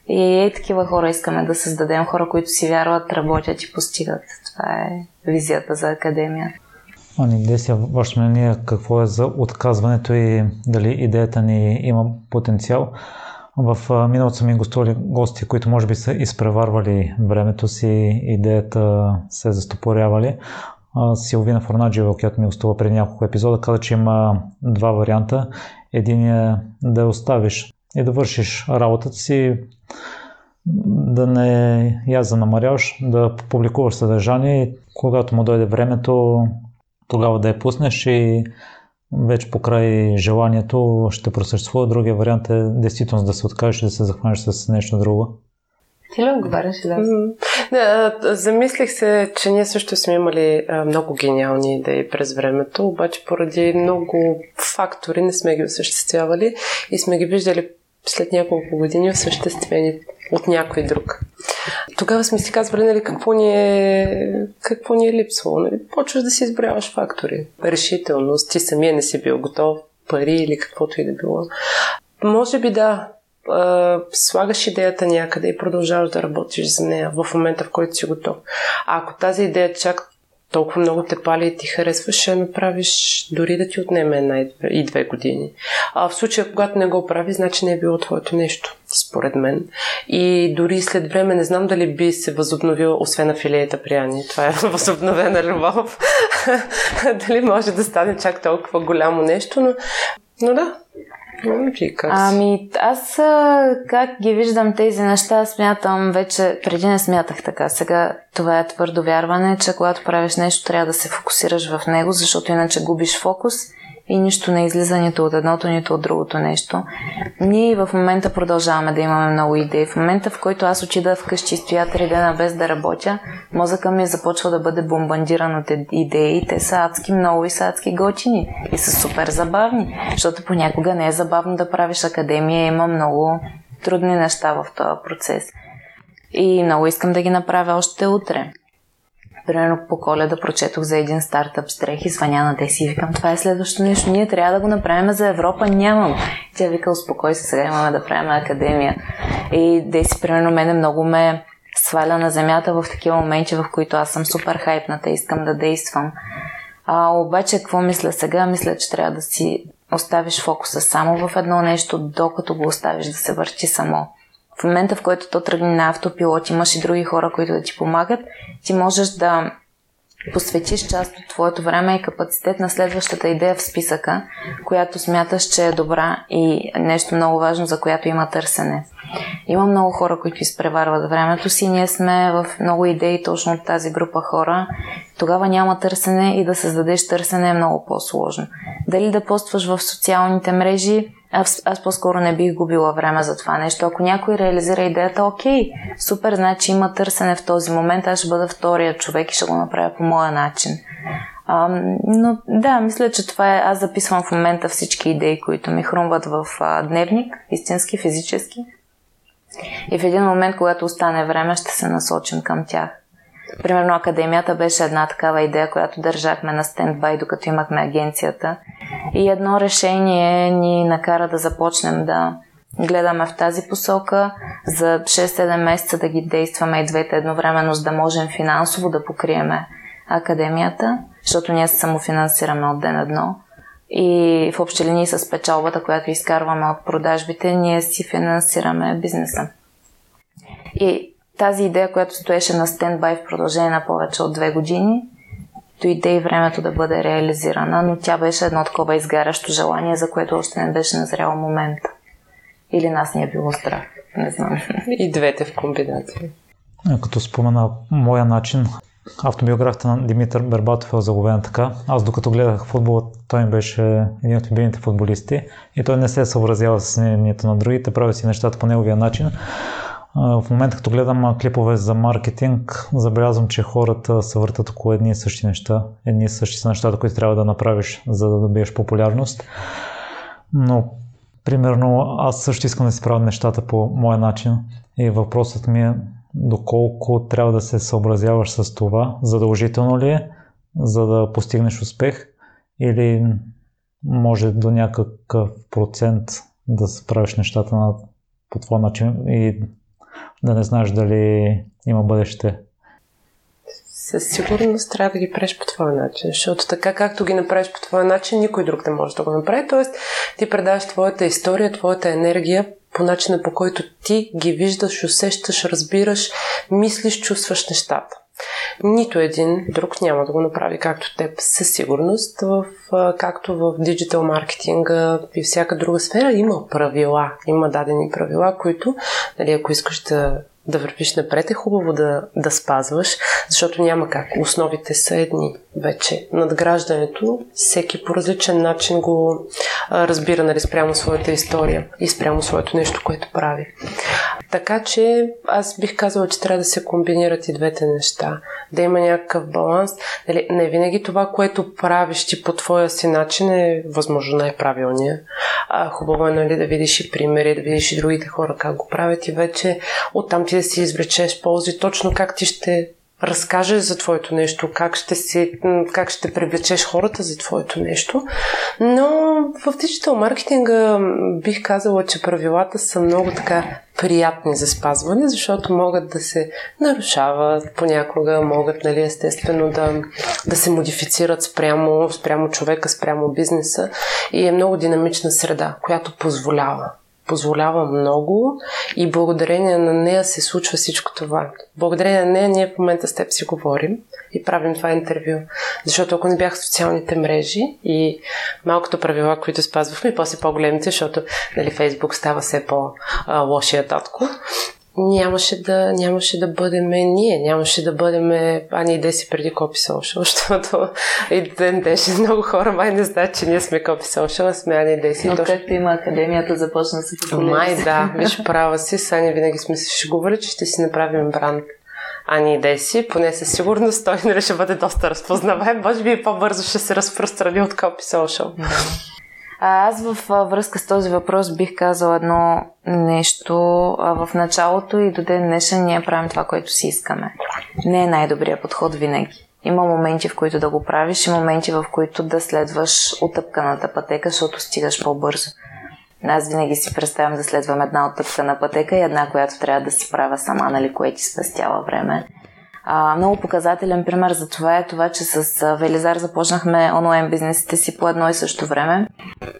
И е такива хора искаме да създадем, хора, които си вярват, работят и постигат. Това е визията за академия. Ани, Десия, ваше мнение какво е за отказването и дали идеята ни има потенциал? В миналото са ми гостували гости, които може би са изпреварвали времето си, идеята се застопорявали. Силвина Форнаджиева, която ми гостува преди няколко епизода, каза, че има два варианта. Един е да оставиш и да вършиш работата си, да не я занамаряваш, да публикуваш съдържание и когато му дойде времето, тогава да я пуснеш и вече покрай желанието ще просъществува. Другия вариант е действително да се откажеш и да се захванеш с нещо друго. Ти ли отговаряш да? Не, замислих се, че ние също сме имали много гениални идеи през времето, обаче поради много фактори не сме ги осъществявали и сме ги виждали след няколко години осъществени от някой друг. Тогава сме си казвали, нали, какво ни е, какво ни е липсвало. Нали? Почваш да си изброяваш фактори. Решителност, ти самия не си бил готов, пари или каквото и да било. Може би да, слагаш идеята някъде и продължаваш да работиш за нея в момента, в който си готов. А ако тази идея чак толкова много те пали и ти харесваш, ще направиш дори да ти отнеме една и две години. А в случая, когато не го прави, значи не е било твоето нещо, според мен. И дори след време не знам дали би се възобновила, освен на филеята прияни. Това е [LAUGHS] възобновена любов. [LAUGHS] дали може да стане чак толкова голямо нещо, но, но да, Ами, аз как ги виждам тези неща, смятам вече, преди не смятах така. Сега това е твърдо вярване, че когато правиш нещо, трябва да се фокусираш в него, защото иначе губиш фокус и нищо не излиза нито от едното, нито от другото нещо. Ние в момента продължаваме да имаме много идеи. В момента, в който аз отида вкъщи и стоя три дена без да работя, мозъка ми започва да бъде бомбандиран от идеи. Те са адски много и са адски готини и са супер забавни, защото понякога не е забавно да правиш академия, има много трудни неща в този процес. И много искам да ги направя още утре. Примерно по коледа прочетох за един стартъп стрех и звъня на Деси и викам, това е следващото нещо. Ние трябва да го направим за Европа. Нямам. Тя вика, успокой се, сега имаме да правим академия. И Деси, примерно, мене много ме сваля на земята в такива моменти, в които аз съм супер хайпната и искам да действам. А, обаче, какво мисля сега? Мисля, че трябва да си оставиш фокуса само в едно нещо, докато го оставиш да се върти само в момента, в който то тръгне на автопилот, имаш и други хора, които да ти помагат, ти можеш да посветиш част от твоето време и капацитет на следващата идея в списъка, която смяташ, че е добра и нещо много важно, за която има търсене. Има много хора, които изпреварват времето си. Ние сме в много идеи точно от тази група хора. Тогава няма търсене и да създадеш търсене е много по-сложно. Дали да постваш в социалните мрежи, аз, аз по-скоро не бих губила време за това нещо. Ако някой реализира идеята, окей, супер, значи има търсене в този момент, аз ще бъда втория човек и ще го направя по моя начин. А, но да, мисля, че това е. Аз записвам в момента всички идеи, които ми хрумват в а, дневник, истински, физически. И в един момент, когато остане време, ще се насочим към тях. Примерно Академията беше една такава идея, която държахме на стендбай, докато имахме агенцията. И едно решение ни накара да започнем да гледаме в тази посока, за 6-7 месеца да ги действаме и двете едновременно, за да можем финансово да покриеме Академията, защото ние се самофинансираме от ден едно. И в общи линии с печалбата, която изкарваме от продажбите, ние си финансираме бизнеса. И тази идея, която стоеше на стендбай в продължение на повече от две години, дойде и времето да бъде реализирана, но тя беше едно такова изгарящо желание, за което още не беше назрял момента. Или нас ни е било страх. Не знам. И двете в комбинация. Като спомена моя начин, автобиографията на Димитър Бербатов е заглавена така. Аз докато гледах футбол, той беше един от любимите футболисти и той не се съобразява с мнението на другите, прави си нещата по неговия начин. В момента, като гледам клипове за маркетинг, забелязвам, че хората се въртат около едни и същи неща. Едни и същи са нещата, които трябва да направиш, за да добиеш популярност. Но, примерно, аз също искам да си правя нещата по моя начин. И въпросът ми е доколко трябва да се съобразяваш с това, задължително ли е, за да постигнеш успех или може до някакъв процент да справиш нещата на, по твой начин и да не знаеш дали има бъдеще. Със сигурност трябва да ги правиш по твоя начин, защото така както ги направиш по твоя начин, никой друг не може да го направи. Тоест, ти предаваш твоята история, твоята енергия по начина по който ти ги виждаш, усещаш, разбираш, мислиш, чувстваш нещата. Нито един друг няма да го направи както теб със сигурност. В, както в диджитал маркетинга и всяка друга сфера има правила. Има дадени правила, които, нали, ако искаш да да вървиш напред, е хубаво да, да спазваш, защото няма как. Основите са едни вече. Надграждането, всеки по различен начин го а, разбира, нали, спрямо своята история и спрямо своето нещо, което прави. Така че аз бих казала, че трябва да се комбинират и двете неща. Да има някакъв баланс. Нали, не винаги това, което правиш ти по твоя си начин е възможно най-правилният. А, хубаво е нали, да видиш и примери, да видиш и другите хора как го правят и вече оттам ти да си извлечеш ползи, точно как ти ще разкажеш за твоето нещо, как ще, си, как ще привлечеш хората за твоето нещо. Но в диджитал маркетинга бих казала, че правилата са много така приятни за спазване, защото могат да се нарушават понякога, могат нали, естествено да, да се модифицират спрямо, спрямо човека, спрямо бизнеса и е много динамична среда, която позволява позволява много и благодарение на нея се случва всичко това. Благодарение на нея ние в момента с теб си говорим и правим това интервю. Защото ако не бях социалните мрежи и малкото правила, които спазвахме, и после по-големите, защото нали, Фейсбук става все по-лошия татко, нямаше да, нямаше да бъдем ние, нямаше да бъдем Ани и Деси преди Copy Social, [LAUGHS] защото и ден днешен много хора май не знаят, че ние сме Copy Social, а сме Ани и Деси. Но точно... както има академията, започна да се популяризира. Май да, виж права си, Сани винаги сме се шегували, че ще си направим бранд. Ани и Деси, поне със сигурност той нали ще бъде доста разпознаваем, може би и по-бързо ще се разпространи от Copy Social. Аз в връзка с този въпрос бих казала едно нещо. В началото и до ден днешен ние правим това, което си искаме. Не е най-добрият подход винаги. Има моменти, в които да го правиш и моменти, в които да следваш отъпканата пътека, защото стигаш по-бързо. Аз винаги си представям да следвам една отъпкана пътека и една, която трябва да си правя сама, нали, което ти спестява време. А, много показателен пример за това е това, че с Велизар започнахме онлайн бизнесите си по едно и също време.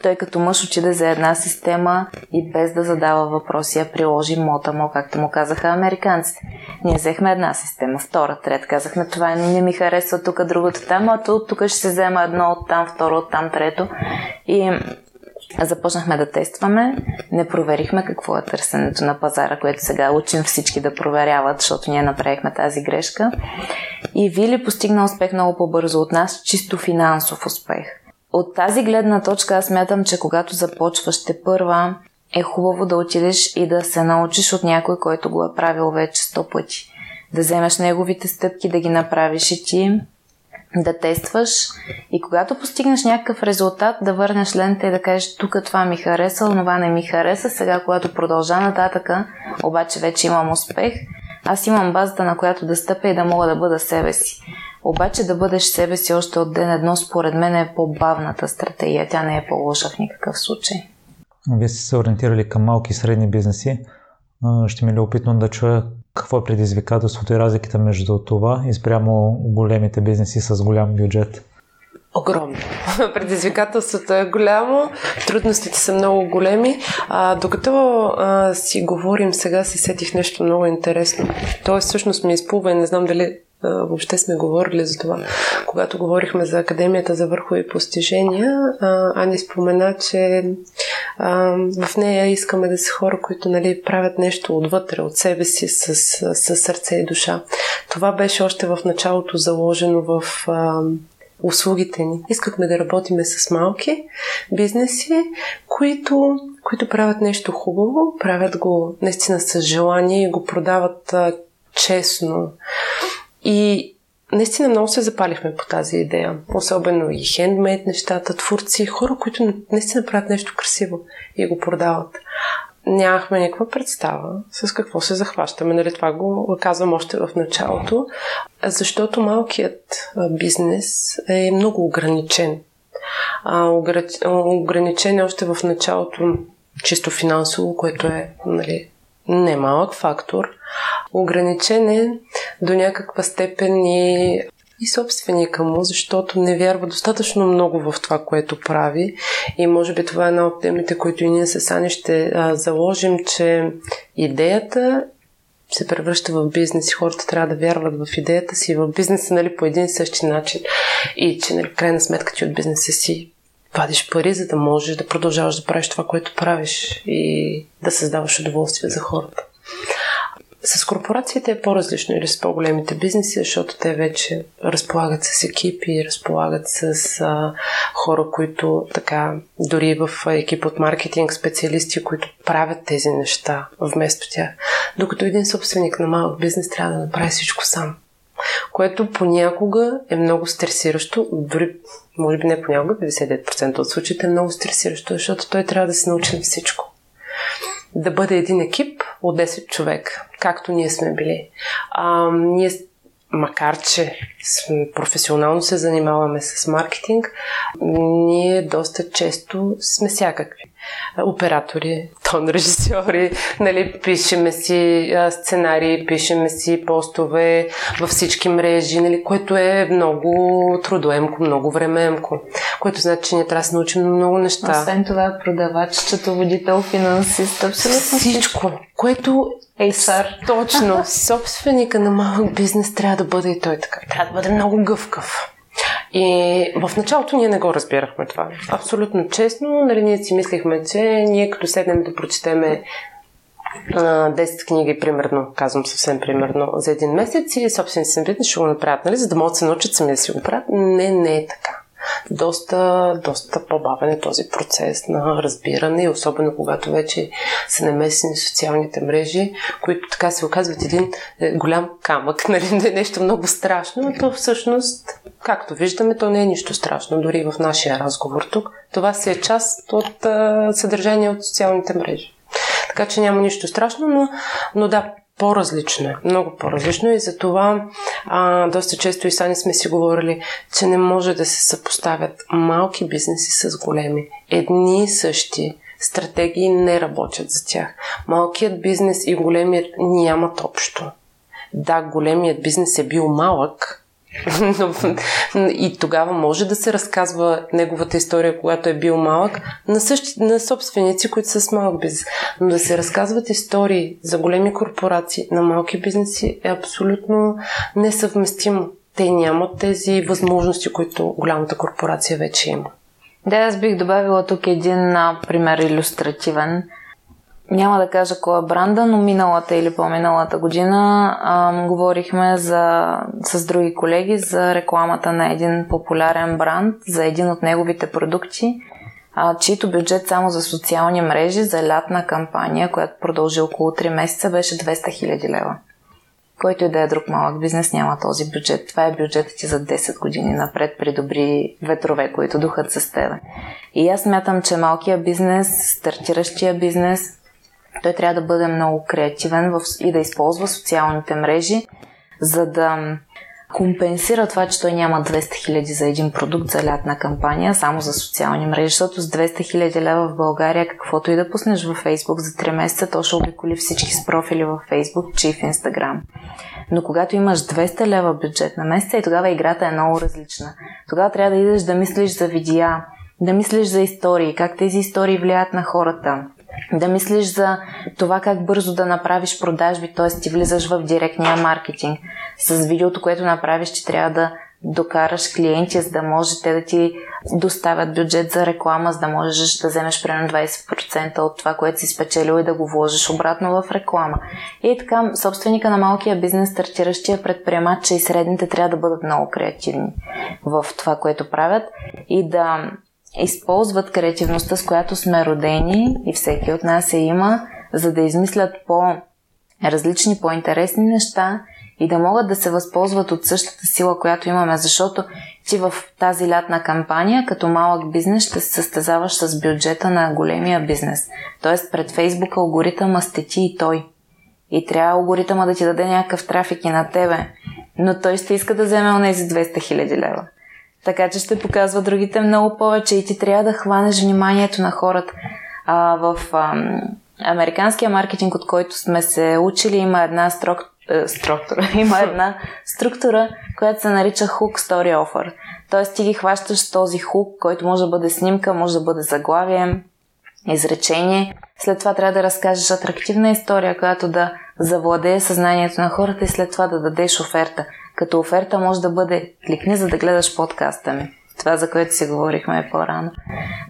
Той като мъж отиде за една система и без да задава въпроси я приложи мота му, както му казаха американците. Ние взехме една система, втора, трета. Казахме това не ми харесва тук, другото там, а тук ще се взема едно от там, второ от там, трето. И Започнахме да тестваме, не проверихме какво е търсенето на пазара, което сега учим всички да проверяват, защото ние направихме тази грешка. И Вили постигна успех много по-бързо от нас, чисто финансов успех. От тази гледна точка аз мятам, че когато започваш те първа, е хубаво да отидеш и да се научиш от някой, който го е правил вече сто пъти. Да вземеш неговите стъпки, да ги направиш и ти, да тестваш и когато постигнеш някакъв резултат, да върнеш лента и да кажеш тук това ми хареса, това не ми хареса, сега когато продължа нататъка, обаче вече имам успех, аз имам базата на която да стъпя и да мога да бъда себе си. Обаче да бъдеш себе си още от ден едно, според мен е по-бавната стратегия. Тя не е по-лоша в никакъв случай. Вие сте се ориентирали към малки и средни бизнеси. Ще ми е опитно да чуя какво е предизвикателството и разликата между това и спрямо големите бизнеси с голям бюджет? Огромно. [LAUGHS] Предизвикателството е голямо, трудностите са много големи. А, докато а, си говорим сега, се сетих нещо много интересно. То е всъщност ми изплува и не знам дали въобще сме говорили за това. Когато говорихме за Академията за върхови постижения, Ани спомена, че в нея искаме да са хора, които нали, правят нещо отвътре, от себе си, с, с, сърце и душа. Това беше още в началото заложено в услугите ни. Искахме да работиме с малки бизнеси, които, които правят нещо хубаво, правят го наистина с желание и го продават а, честно. И наистина много се запалихме по тази идея. Особено и хендмейд нещата, творци, хора, които наистина правят нещо красиво и го продават. Нямахме никаква представа с какво се захващаме. Нали, това го казвам още в началото, защото малкият бизнес е много ограничен. А, ограничен е още в началото чисто финансово, което е нали, немалък фактор. Ограничен е до някаква степен и, и собственика му, защото не вярва достатъчно много в това, което прави. И може би това е една от темите, които и ние с Сани ще а, заложим, че идеята се превръща в бизнес и хората трябва да вярват в идеята си, в бизнеса нали, по един и същи начин. И че нали, крайна сметка ти от бизнеса си вадиш пари, за да можеш да продължаваш да правиш това, което правиш и да създаваш удоволствие за хората. С корпорациите е по-различно или с по-големите бизнеси, защото те вече разполагат с екипи, разполагат с а, хора, които така, дори в екип от маркетинг, специалисти, които правят тези неща вместо тях. Докато един собственик на малък бизнес трябва да направи всичко сам. Което понякога е много стресиращо, дори може би не понякога, 59% от случаите е много стресиращо, защото той трябва да се научи на всичко. Да бъде един екип от 10 човека, както ние сме били. А, ние макар че професионално се занимаваме с маркетинг, ние доста често сме всякакви. Оператори, тон режисьори, нали, пишеме си сценарии, пишеме си постове във всички мрежи, нали, което е много трудоемко, много времеемко, което значи, че ние трябва да се научим много неща. Освен това, продавач, водител, финансист, абсолютно всичко, което HR. Точно. [LAUGHS] Собственика на малък бизнес трябва да бъде и той така. Трябва да бъде много гъвкав. И в началото ние не го разбирахме това. Абсолютно честно, нали, ние си мислихме, че ние като седнем да прочетеме 10 книги, примерно, казвам съвсем примерно, за един месец и собствените си ще го направят, нали, за да могат да се научат сами да си го правят. Не, не е така доста, доста по-бавен е този процес на разбиране, особено когато вече са намесени социалните мрежи, които така се оказват един е, голям камък, [LAUGHS] нали, е нещо много страшно, но всъщност, както виждаме, то не е нищо страшно, дори в нашия разговор тук. Това си е част от а, съдържание от социалните мрежи. Така че няма нищо страшно, но, но да, по-различно е, много по-различно и за това а, доста често и сами сме си говорили, че не може да се съпоставят малки бизнеси с големи. Едни и същи стратегии не работят за тях. Малкият бизнес и големият нямат общо. Да, големият бизнес е бил малък, и тогава може да се разказва неговата история, когато е бил малък, на, същи, на собственици, които са с малък бизнес. Но да се разказват истории за големи корпорации на малки бизнеси е абсолютно несъвместимо. Те нямат тези възможности, които голямата корпорация вече има. Да, аз бих добавила тук един пример иллюстративен – няма да кажа кой е бранда, но миналата или по-миналата година а, говорихме за, с други колеги за рекламата на един популярен бранд, за един от неговите продукти, а, чието бюджет само за социални мрежи за лятна кампания, която продължи около 3 месеца, беше 200 000 лева. Който и да е друг малък бизнес няма този бюджет. Това е бюджетът ти за 10 години напред при добри ветрове, които духат с тебе. И аз смятам, че малкият бизнес, стартиращия бизнес, той трябва да бъде много креативен и да използва социалните мрежи, за да компенсира това, че той няма 200 хиляди за един продукт за лятна кампания, само за социални мрежи, защото с 200 хиляди лева в България, каквото и да пуснеш във Facebook за 3 месеца, то ще обиколи всички с профили във Facebook, че и в Instagram. Но когато имаш 200 лева бюджет на месеца и тогава играта е много различна. Тогава трябва да идеш да мислиш за видеа, да мислиш за истории, как тези истории влияят на хората, да мислиш за това как бързо да направиш продажби, т.е. ти влизаш в директния маркетинг. С видеото, което направиш, че трябва да докараш клиенти, за да може те да ти доставят бюджет за реклама, за да можеш да вземеш примерно 20% от това, което си спечелил и да го вложиш обратно в реклама. И така, собственика на малкия бизнес, стартиращия предприемач, че и средните трябва да бъдат много креативни в това, което правят и да използват креативността, с която сме родени и всеки от нас я има, за да измислят по различни, по-интересни неща и да могат да се възползват от същата сила, която имаме, защото ти в тази лятна кампания, като малък бизнес, ще се състезаваш с бюджета на големия бизнес. Тоест пред Фейсбук алгоритъма сте ти и той. И трябва алгоритъма да ти даде някакъв трафик и на тебе. Но той ще иска да вземе онези 200 000 лева. Така че ще показва другите много повече и ти трябва да хванеш вниманието на хората. А, в ам, американския маркетинг, от който сме се учили, има една строк, е, структура. [LAUGHS] Има една структура, която се нарича Hook Story Offer. Тоест ти ги хващаш този хук, който може да бъде снимка, може да бъде заглавие, изречение. След това трябва да разкажеш атрактивна история, която да завладее съзнанието на хората и след това да дадеш оферта. Като оферта може да бъде кликни за да гледаш подкаста ми. Това, за което си говорихме по-рано.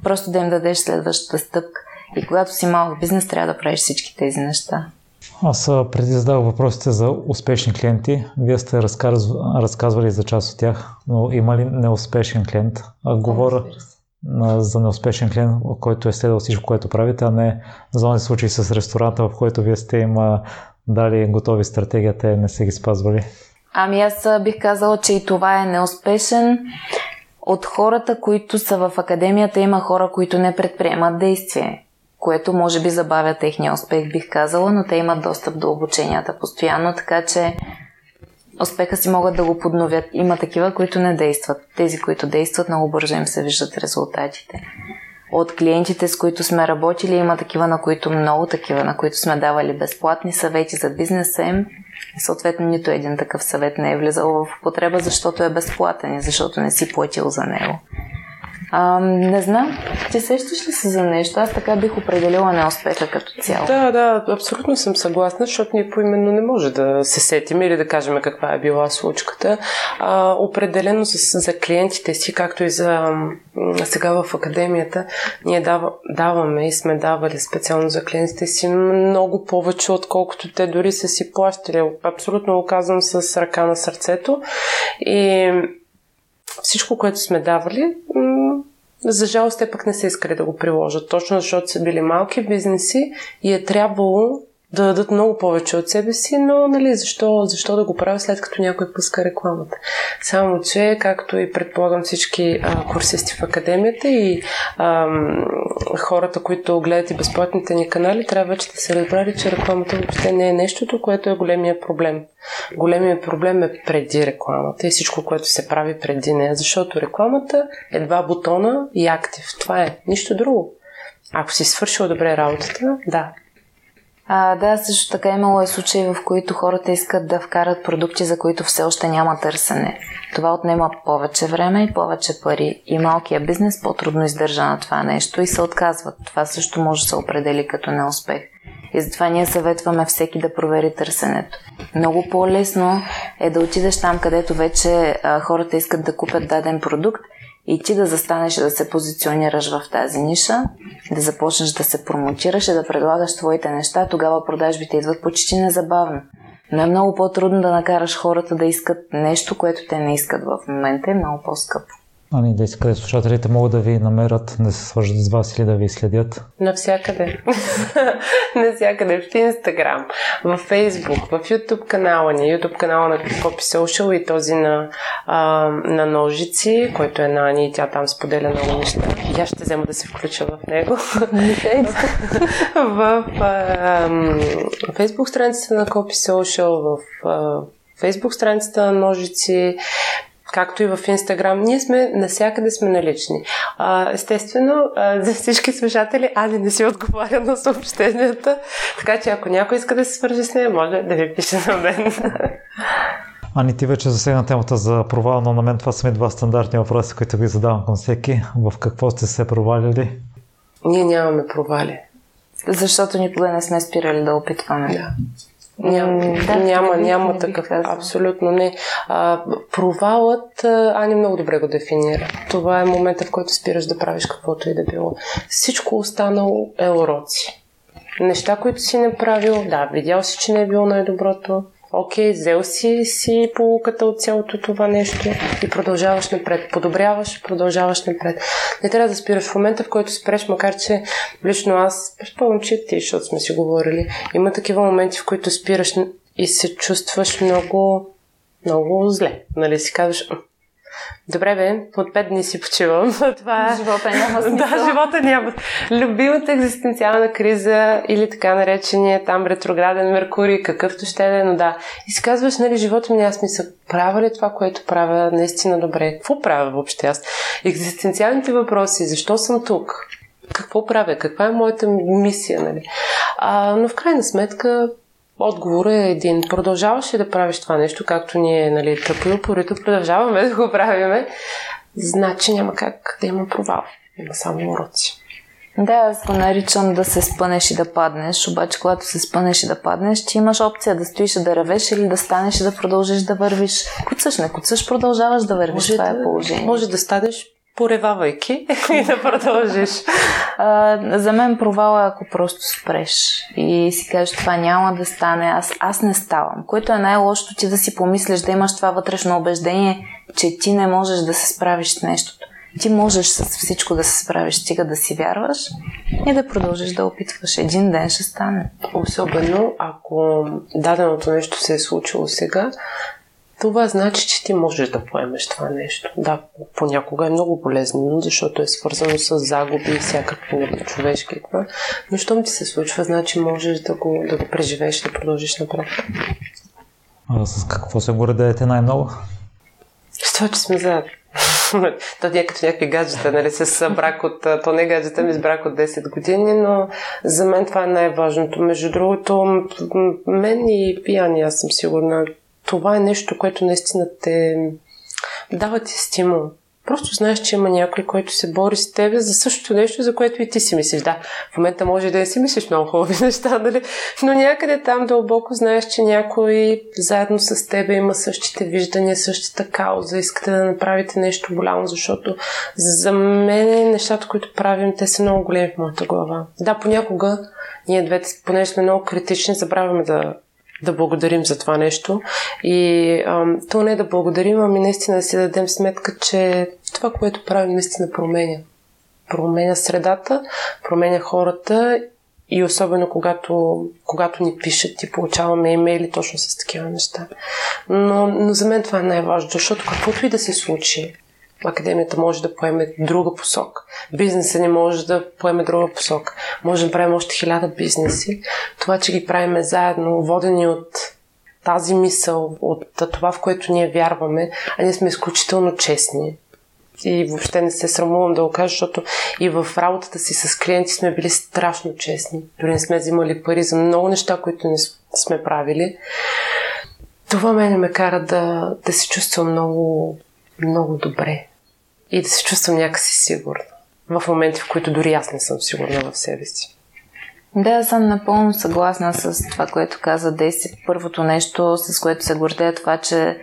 Просто да им дадеш следващата стъпка. И когато си малък бизнес, трябва да правиш всички тези неща. Аз преди задавах въпросите за успешни клиенти. Вие сте разказ... разказвали за част от тях, но има ли неуспешен клиент? А, говоря за неуспешен клиент, който е следвал всичко, което правите, а не за този случай с ресторанта, в който вие сте им дали готови стратегия, те не са ги спазвали. Ами аз бих казала, че и това е неуспешен. От хората, които са в академията, има хора, които не предприемат действие което може би забавя техния успех, бих казала, но те имат достъп до обученията постоянно, така че успеха си могат да го подновят. Има такива, които не действат. Тези, които действат, много бързо им се виждат резултатите. От клиентите, с които сме работили, има такива, на които много такива, на които сме давали безплатни съвети за бизнеса им. Съответно, нито един такъв съвет не е влизал в употреба, защото е безплатен и защото не си платил за него. А, не знам, ти сещаш ли се за нещо? Аз така бих определила неуспеха като цяло. Да, да, абсолютно съм съгласна, защото ние поименно не може да се сетим или да кажем каква е била случката. А, определено с, за клиентите си, както и за сега в академията, ние дава, даваме и сме давали специално за клиентите си много повече, отколкото те дори са си плащали. Абсолютно го казвам с ръка на сърцето. И всичко, което сме давали, за жалост те пък не са искали да го приложат, точно защото са били малки бизнеси и е трябвало да дадат много повече от себе си, но нали, защо, защо да го правя след като някой пуска рекламата? Само, че, както и предполагам всички а, курсисти в академията и а, хората, които гледат и безплатните ни канали, трябва вече да се разбрали, че рекламата въобще не е нещото, което е големия проблем. Големия проблем е преди рекламата и всичко, което се прави преди нея, защото рекламата е два бутона и актив. Това е нищо друго. Ако си свършил добре работата, да, а, да, също така имало е случаи, в които хората искат да вкарат продукти, за които все още няма търсене. Това отнема повече време и повече пари. И малкия бизнес по-трудно издържа на това нещо и се отказват. Това също може да се определи като неуспех. И затова ние съветваме всеки да провери търсенето. Много по-лесно е да отидеш там, където вече а, хората искат да купят даден продукт и ти да застанеш да се позиционираш в тази ниша, да започнеш да се промотираш и да предлагаш твоите неща, тогава продажбите идват почти незабавно. Но е много по-трудно да накараш хората да искат нещо, което те не искат в момента, е много по-скъпо. Ани, да къде слушателите могат да ви намерят, да се свържат с вас или да ви следят? Навсякъде. [LAUGHS] Навсякъде. В Инстаграм, в Фейсбук, в YouTube канала ни, YouTube канала на Copy Social и този на, а, на Ножици, който е на Ани и тя там споделя много неща. И аз ще взема да се включа в него. [LAUGHS] в а, Фейсбук страницата на Copy Social, в а, Фейсбук страницата на Ножици, както и в Инстаграм. Ние сме навсякъде сме налични. А, естествено, а, за всички слушатели, Али не си отговаря на съобщенията, така че ако някой иска да се свържи с нея, може да ви пише на мен. [LAUGHS] Ани, ти вече засегна темата за провал, но на мен това са ми два стандартни въпроси, които ви задавам към всеки. В какво сте се провалили? Ние нямаме провали. Защото никога не сме спирали да опитваме. Да. Няма, да, няма, няма такъв. Абсолютно не. А, провалът, Ани много добре го дефинира. Това е момента, в който спираш да правиш каквото и да било. Всичко останало е уроци. Неща, които си направил, да, видял си, че не е било най-доброто, окей, взел си си полуката от цялото това нещо и продължаваш напред. Подобряваш, продължаваш напред. Не трябва да спираш в момента, в който спреш, макар че лично аз, предполагам, че ти, защото сме си говорили, има такива моменти, в които спираш и се чувстваш много, много зле. Нали си казваш, Добре, бе, от пет дни си почивам. [LAUGHS] Това... [LAUGHS] Живота няма смисъл. да, живота няма. Любимата екзистенциална криза или така наречения там ретрограден Меркурий, какъвто ще е, но да. И си казваш, нали, живота ми няма смисъл. Правя ли това, което правя наистина добре? Какво правя въобще аз? Екзистенциалните въпроси, защо съм тук? Какво правя? Каква е моята мисия, нали? А, но в крайна сметка Отговорът е един. Продължаваш ли да правиш това нещо, както ние, нали, тъпо и упорито продължаваме [LAUGHS] да го правиме, значи няма как да има провал. Има само уроци. Да, аз го наричам да се спънеш и да паднеш, обаче когато се спънеш и да паднеш, ти имаш опция да стоиш и да ревеш или да станеш и да продължиш да вървиш. Куцаш, не куцаш, продължаваш да вървиш. Може това е да, е положение. Може да станеш поревавайки [LAUGHS] и да продължиш. А, за мен провала е ако просто спреш и си кажеш това няма да стане, аз, аз не ставам. Което е най-лошото ти да си помислиш, да имаш това вътрешно убеждение, че ти не можеш да се справиш с нещото. Ти можеш с всичко да се справиш, стига да си вярваш и да продължиш да опитваш. Един ден ще стане. Особено ако даденото нещо се е случило сега, това значи, че ти можеш да поемеш това нещо. Да, понякога е много болезнено, защото е свързано с загуби и всякакво човешки това. Но щом ти се случва, значи можеш да го, да го преживееш и да продължиш напред. А с какво се гордеете най-много? С това, че сме заедно. [LAUGHS] То ние като някакви гаджета, нали, с брак от... То не гаджета ми с брак от 10 години, но за мен това е най-важното. Между другото, мен и пияни, аз съм сигурна, това е нещо, което наистина те дава ти стимул. Просто знаеш, че има някой, който се бори с теб за същото нещо, за което и ти си мислиш. Да, в момента може да не си мислиш много хубави [LAUGHS] неща, нали? но някъде там дълбоко знаеш, че някой заедно с теб има същите виждания, същата кауза, искате да направите нещо голямо, защото за мен нещата, които правим, те са много големи в моята глава. Да, понякога ние двете, понеже сме много критични, забравяме да да благодарим за това нещо. И ам, то не да благодарим, ами наистина да си дадем сметка, че това, което правим, наистина променя. Променя средата, променя хората и особено когато, когато ни пишат и получаваме имейли точно с такива неща. Но, но за мен това е най-важно, защото каквото и да се случи, академията може да поеме друга посока. Бизнесът ни може да поеме друга посока. Може да правим още хиляда бизнеси. Това, че ги правиме заедно, водени от тази мисъл, от това, в което ние вярваме, а ние сме изключително честни. И въобще не се срамувам да го кажа, защото и в работата си с клиенти сме били страшно честни. Дори не сме взимали пари за много неща, които не сме правили. Това мене ме кара да, да се чувствам много, много добре и да се чувствам някакси сигурна. В моменти, в които дори аз не съм сигурна в себе си. Да, аз съм напълно съгласна с това, което каза Деси. Първото нещо, с което се гордея, това, че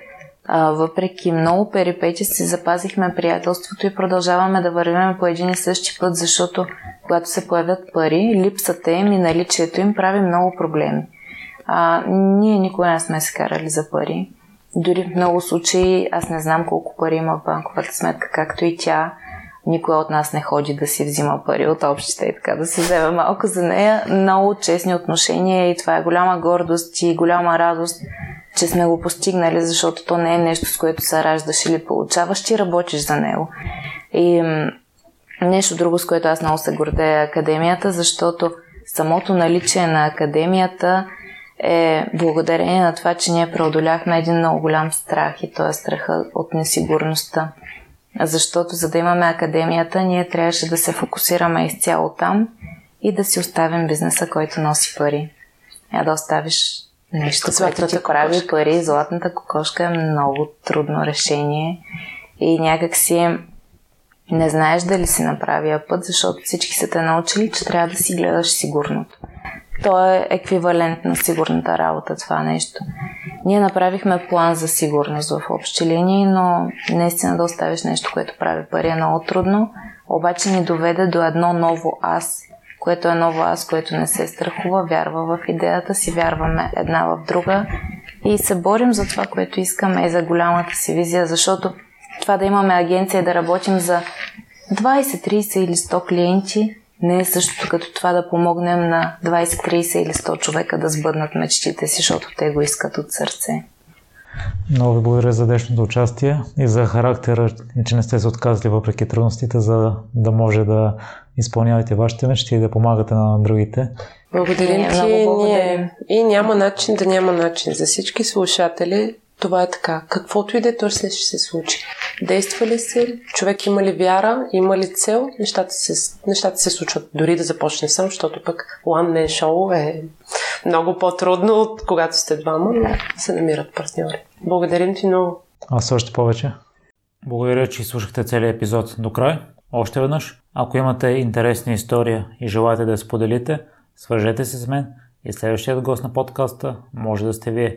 а, въпреки много перипети си запазихме приятелството и продължаваме да вървим по един и същи път, защото когато се появят пари, липсата им и наличието им прави много проблеми. А, ние никога не сме се карали за пари. Дори в много случаи аз не знам колко пари има в банковата сметка, както и тя. Никой от нас не ходи да си взима пари от общите и така да се вземе малко за нея. Много честни отношения и това е голяма гордост и голяма радост, че сме го постигнали, защото то не е нещо, с което се раждаш или получаваш, ти работиш за него. И нещо друго, с което аз много се гордея е академията, защото самото наличие на академията – е благодарение на това, че ние преодоляхме един много голям страх и то е страха от несигурността. Защото за да имаме академията, ние трябваше да се фокусираме изцяло там и да си оставим бизнеса, който носи пари. А да оставиш нещо, което ти прави пари. Златната кокошка е много трудно решение и някак си не знаеш дали си на правия път, защото всички са те научили, че трябва да си гледаш сигурното. То е еквивалент на сигурната работа, това нещо. Ние направихме план за сигурност в общи линии, но наистина да оставиш нещо, което прави пари е много трудно. Обаче ни доведе до едно ново аз, което е ново аз, което не се страхува, вярва в идеята си, вярваме една в друга и се борим за това, което искаме и за голямата си визия, защото това да имаме агенция и да работим за 20, 30 или 100 клиенти не е същото като това да помогнем на 20, 30 или 100 човека да сбъднат мечтите си, защото те го искат от сърце. Много ви благодаря за днешното участие и за характера, и че не сте се отказали въпреки трудностите, за да може да изпълнявате вашите мечти и да помагате на другите. Благодарим ти. Ние, и няма начин да няма начин. За всички слушатели това е така. Каквото и да търсиш, ще се случи. Действа ли се, човек има ли вяра, има ли цел, нещата се, нещата се случват. Дори да започне сам, защото пък One Man Show е много по-трудно, от когато сте двама, но се намират партньори. Благодарим ти много. Аз още повече. Благодаря, че слушахте целият епизод до край. Още веднъж, ако имате интересна история и желаете да я споделите, свържете се с мен и следващият гост на подкаста може да сте вие.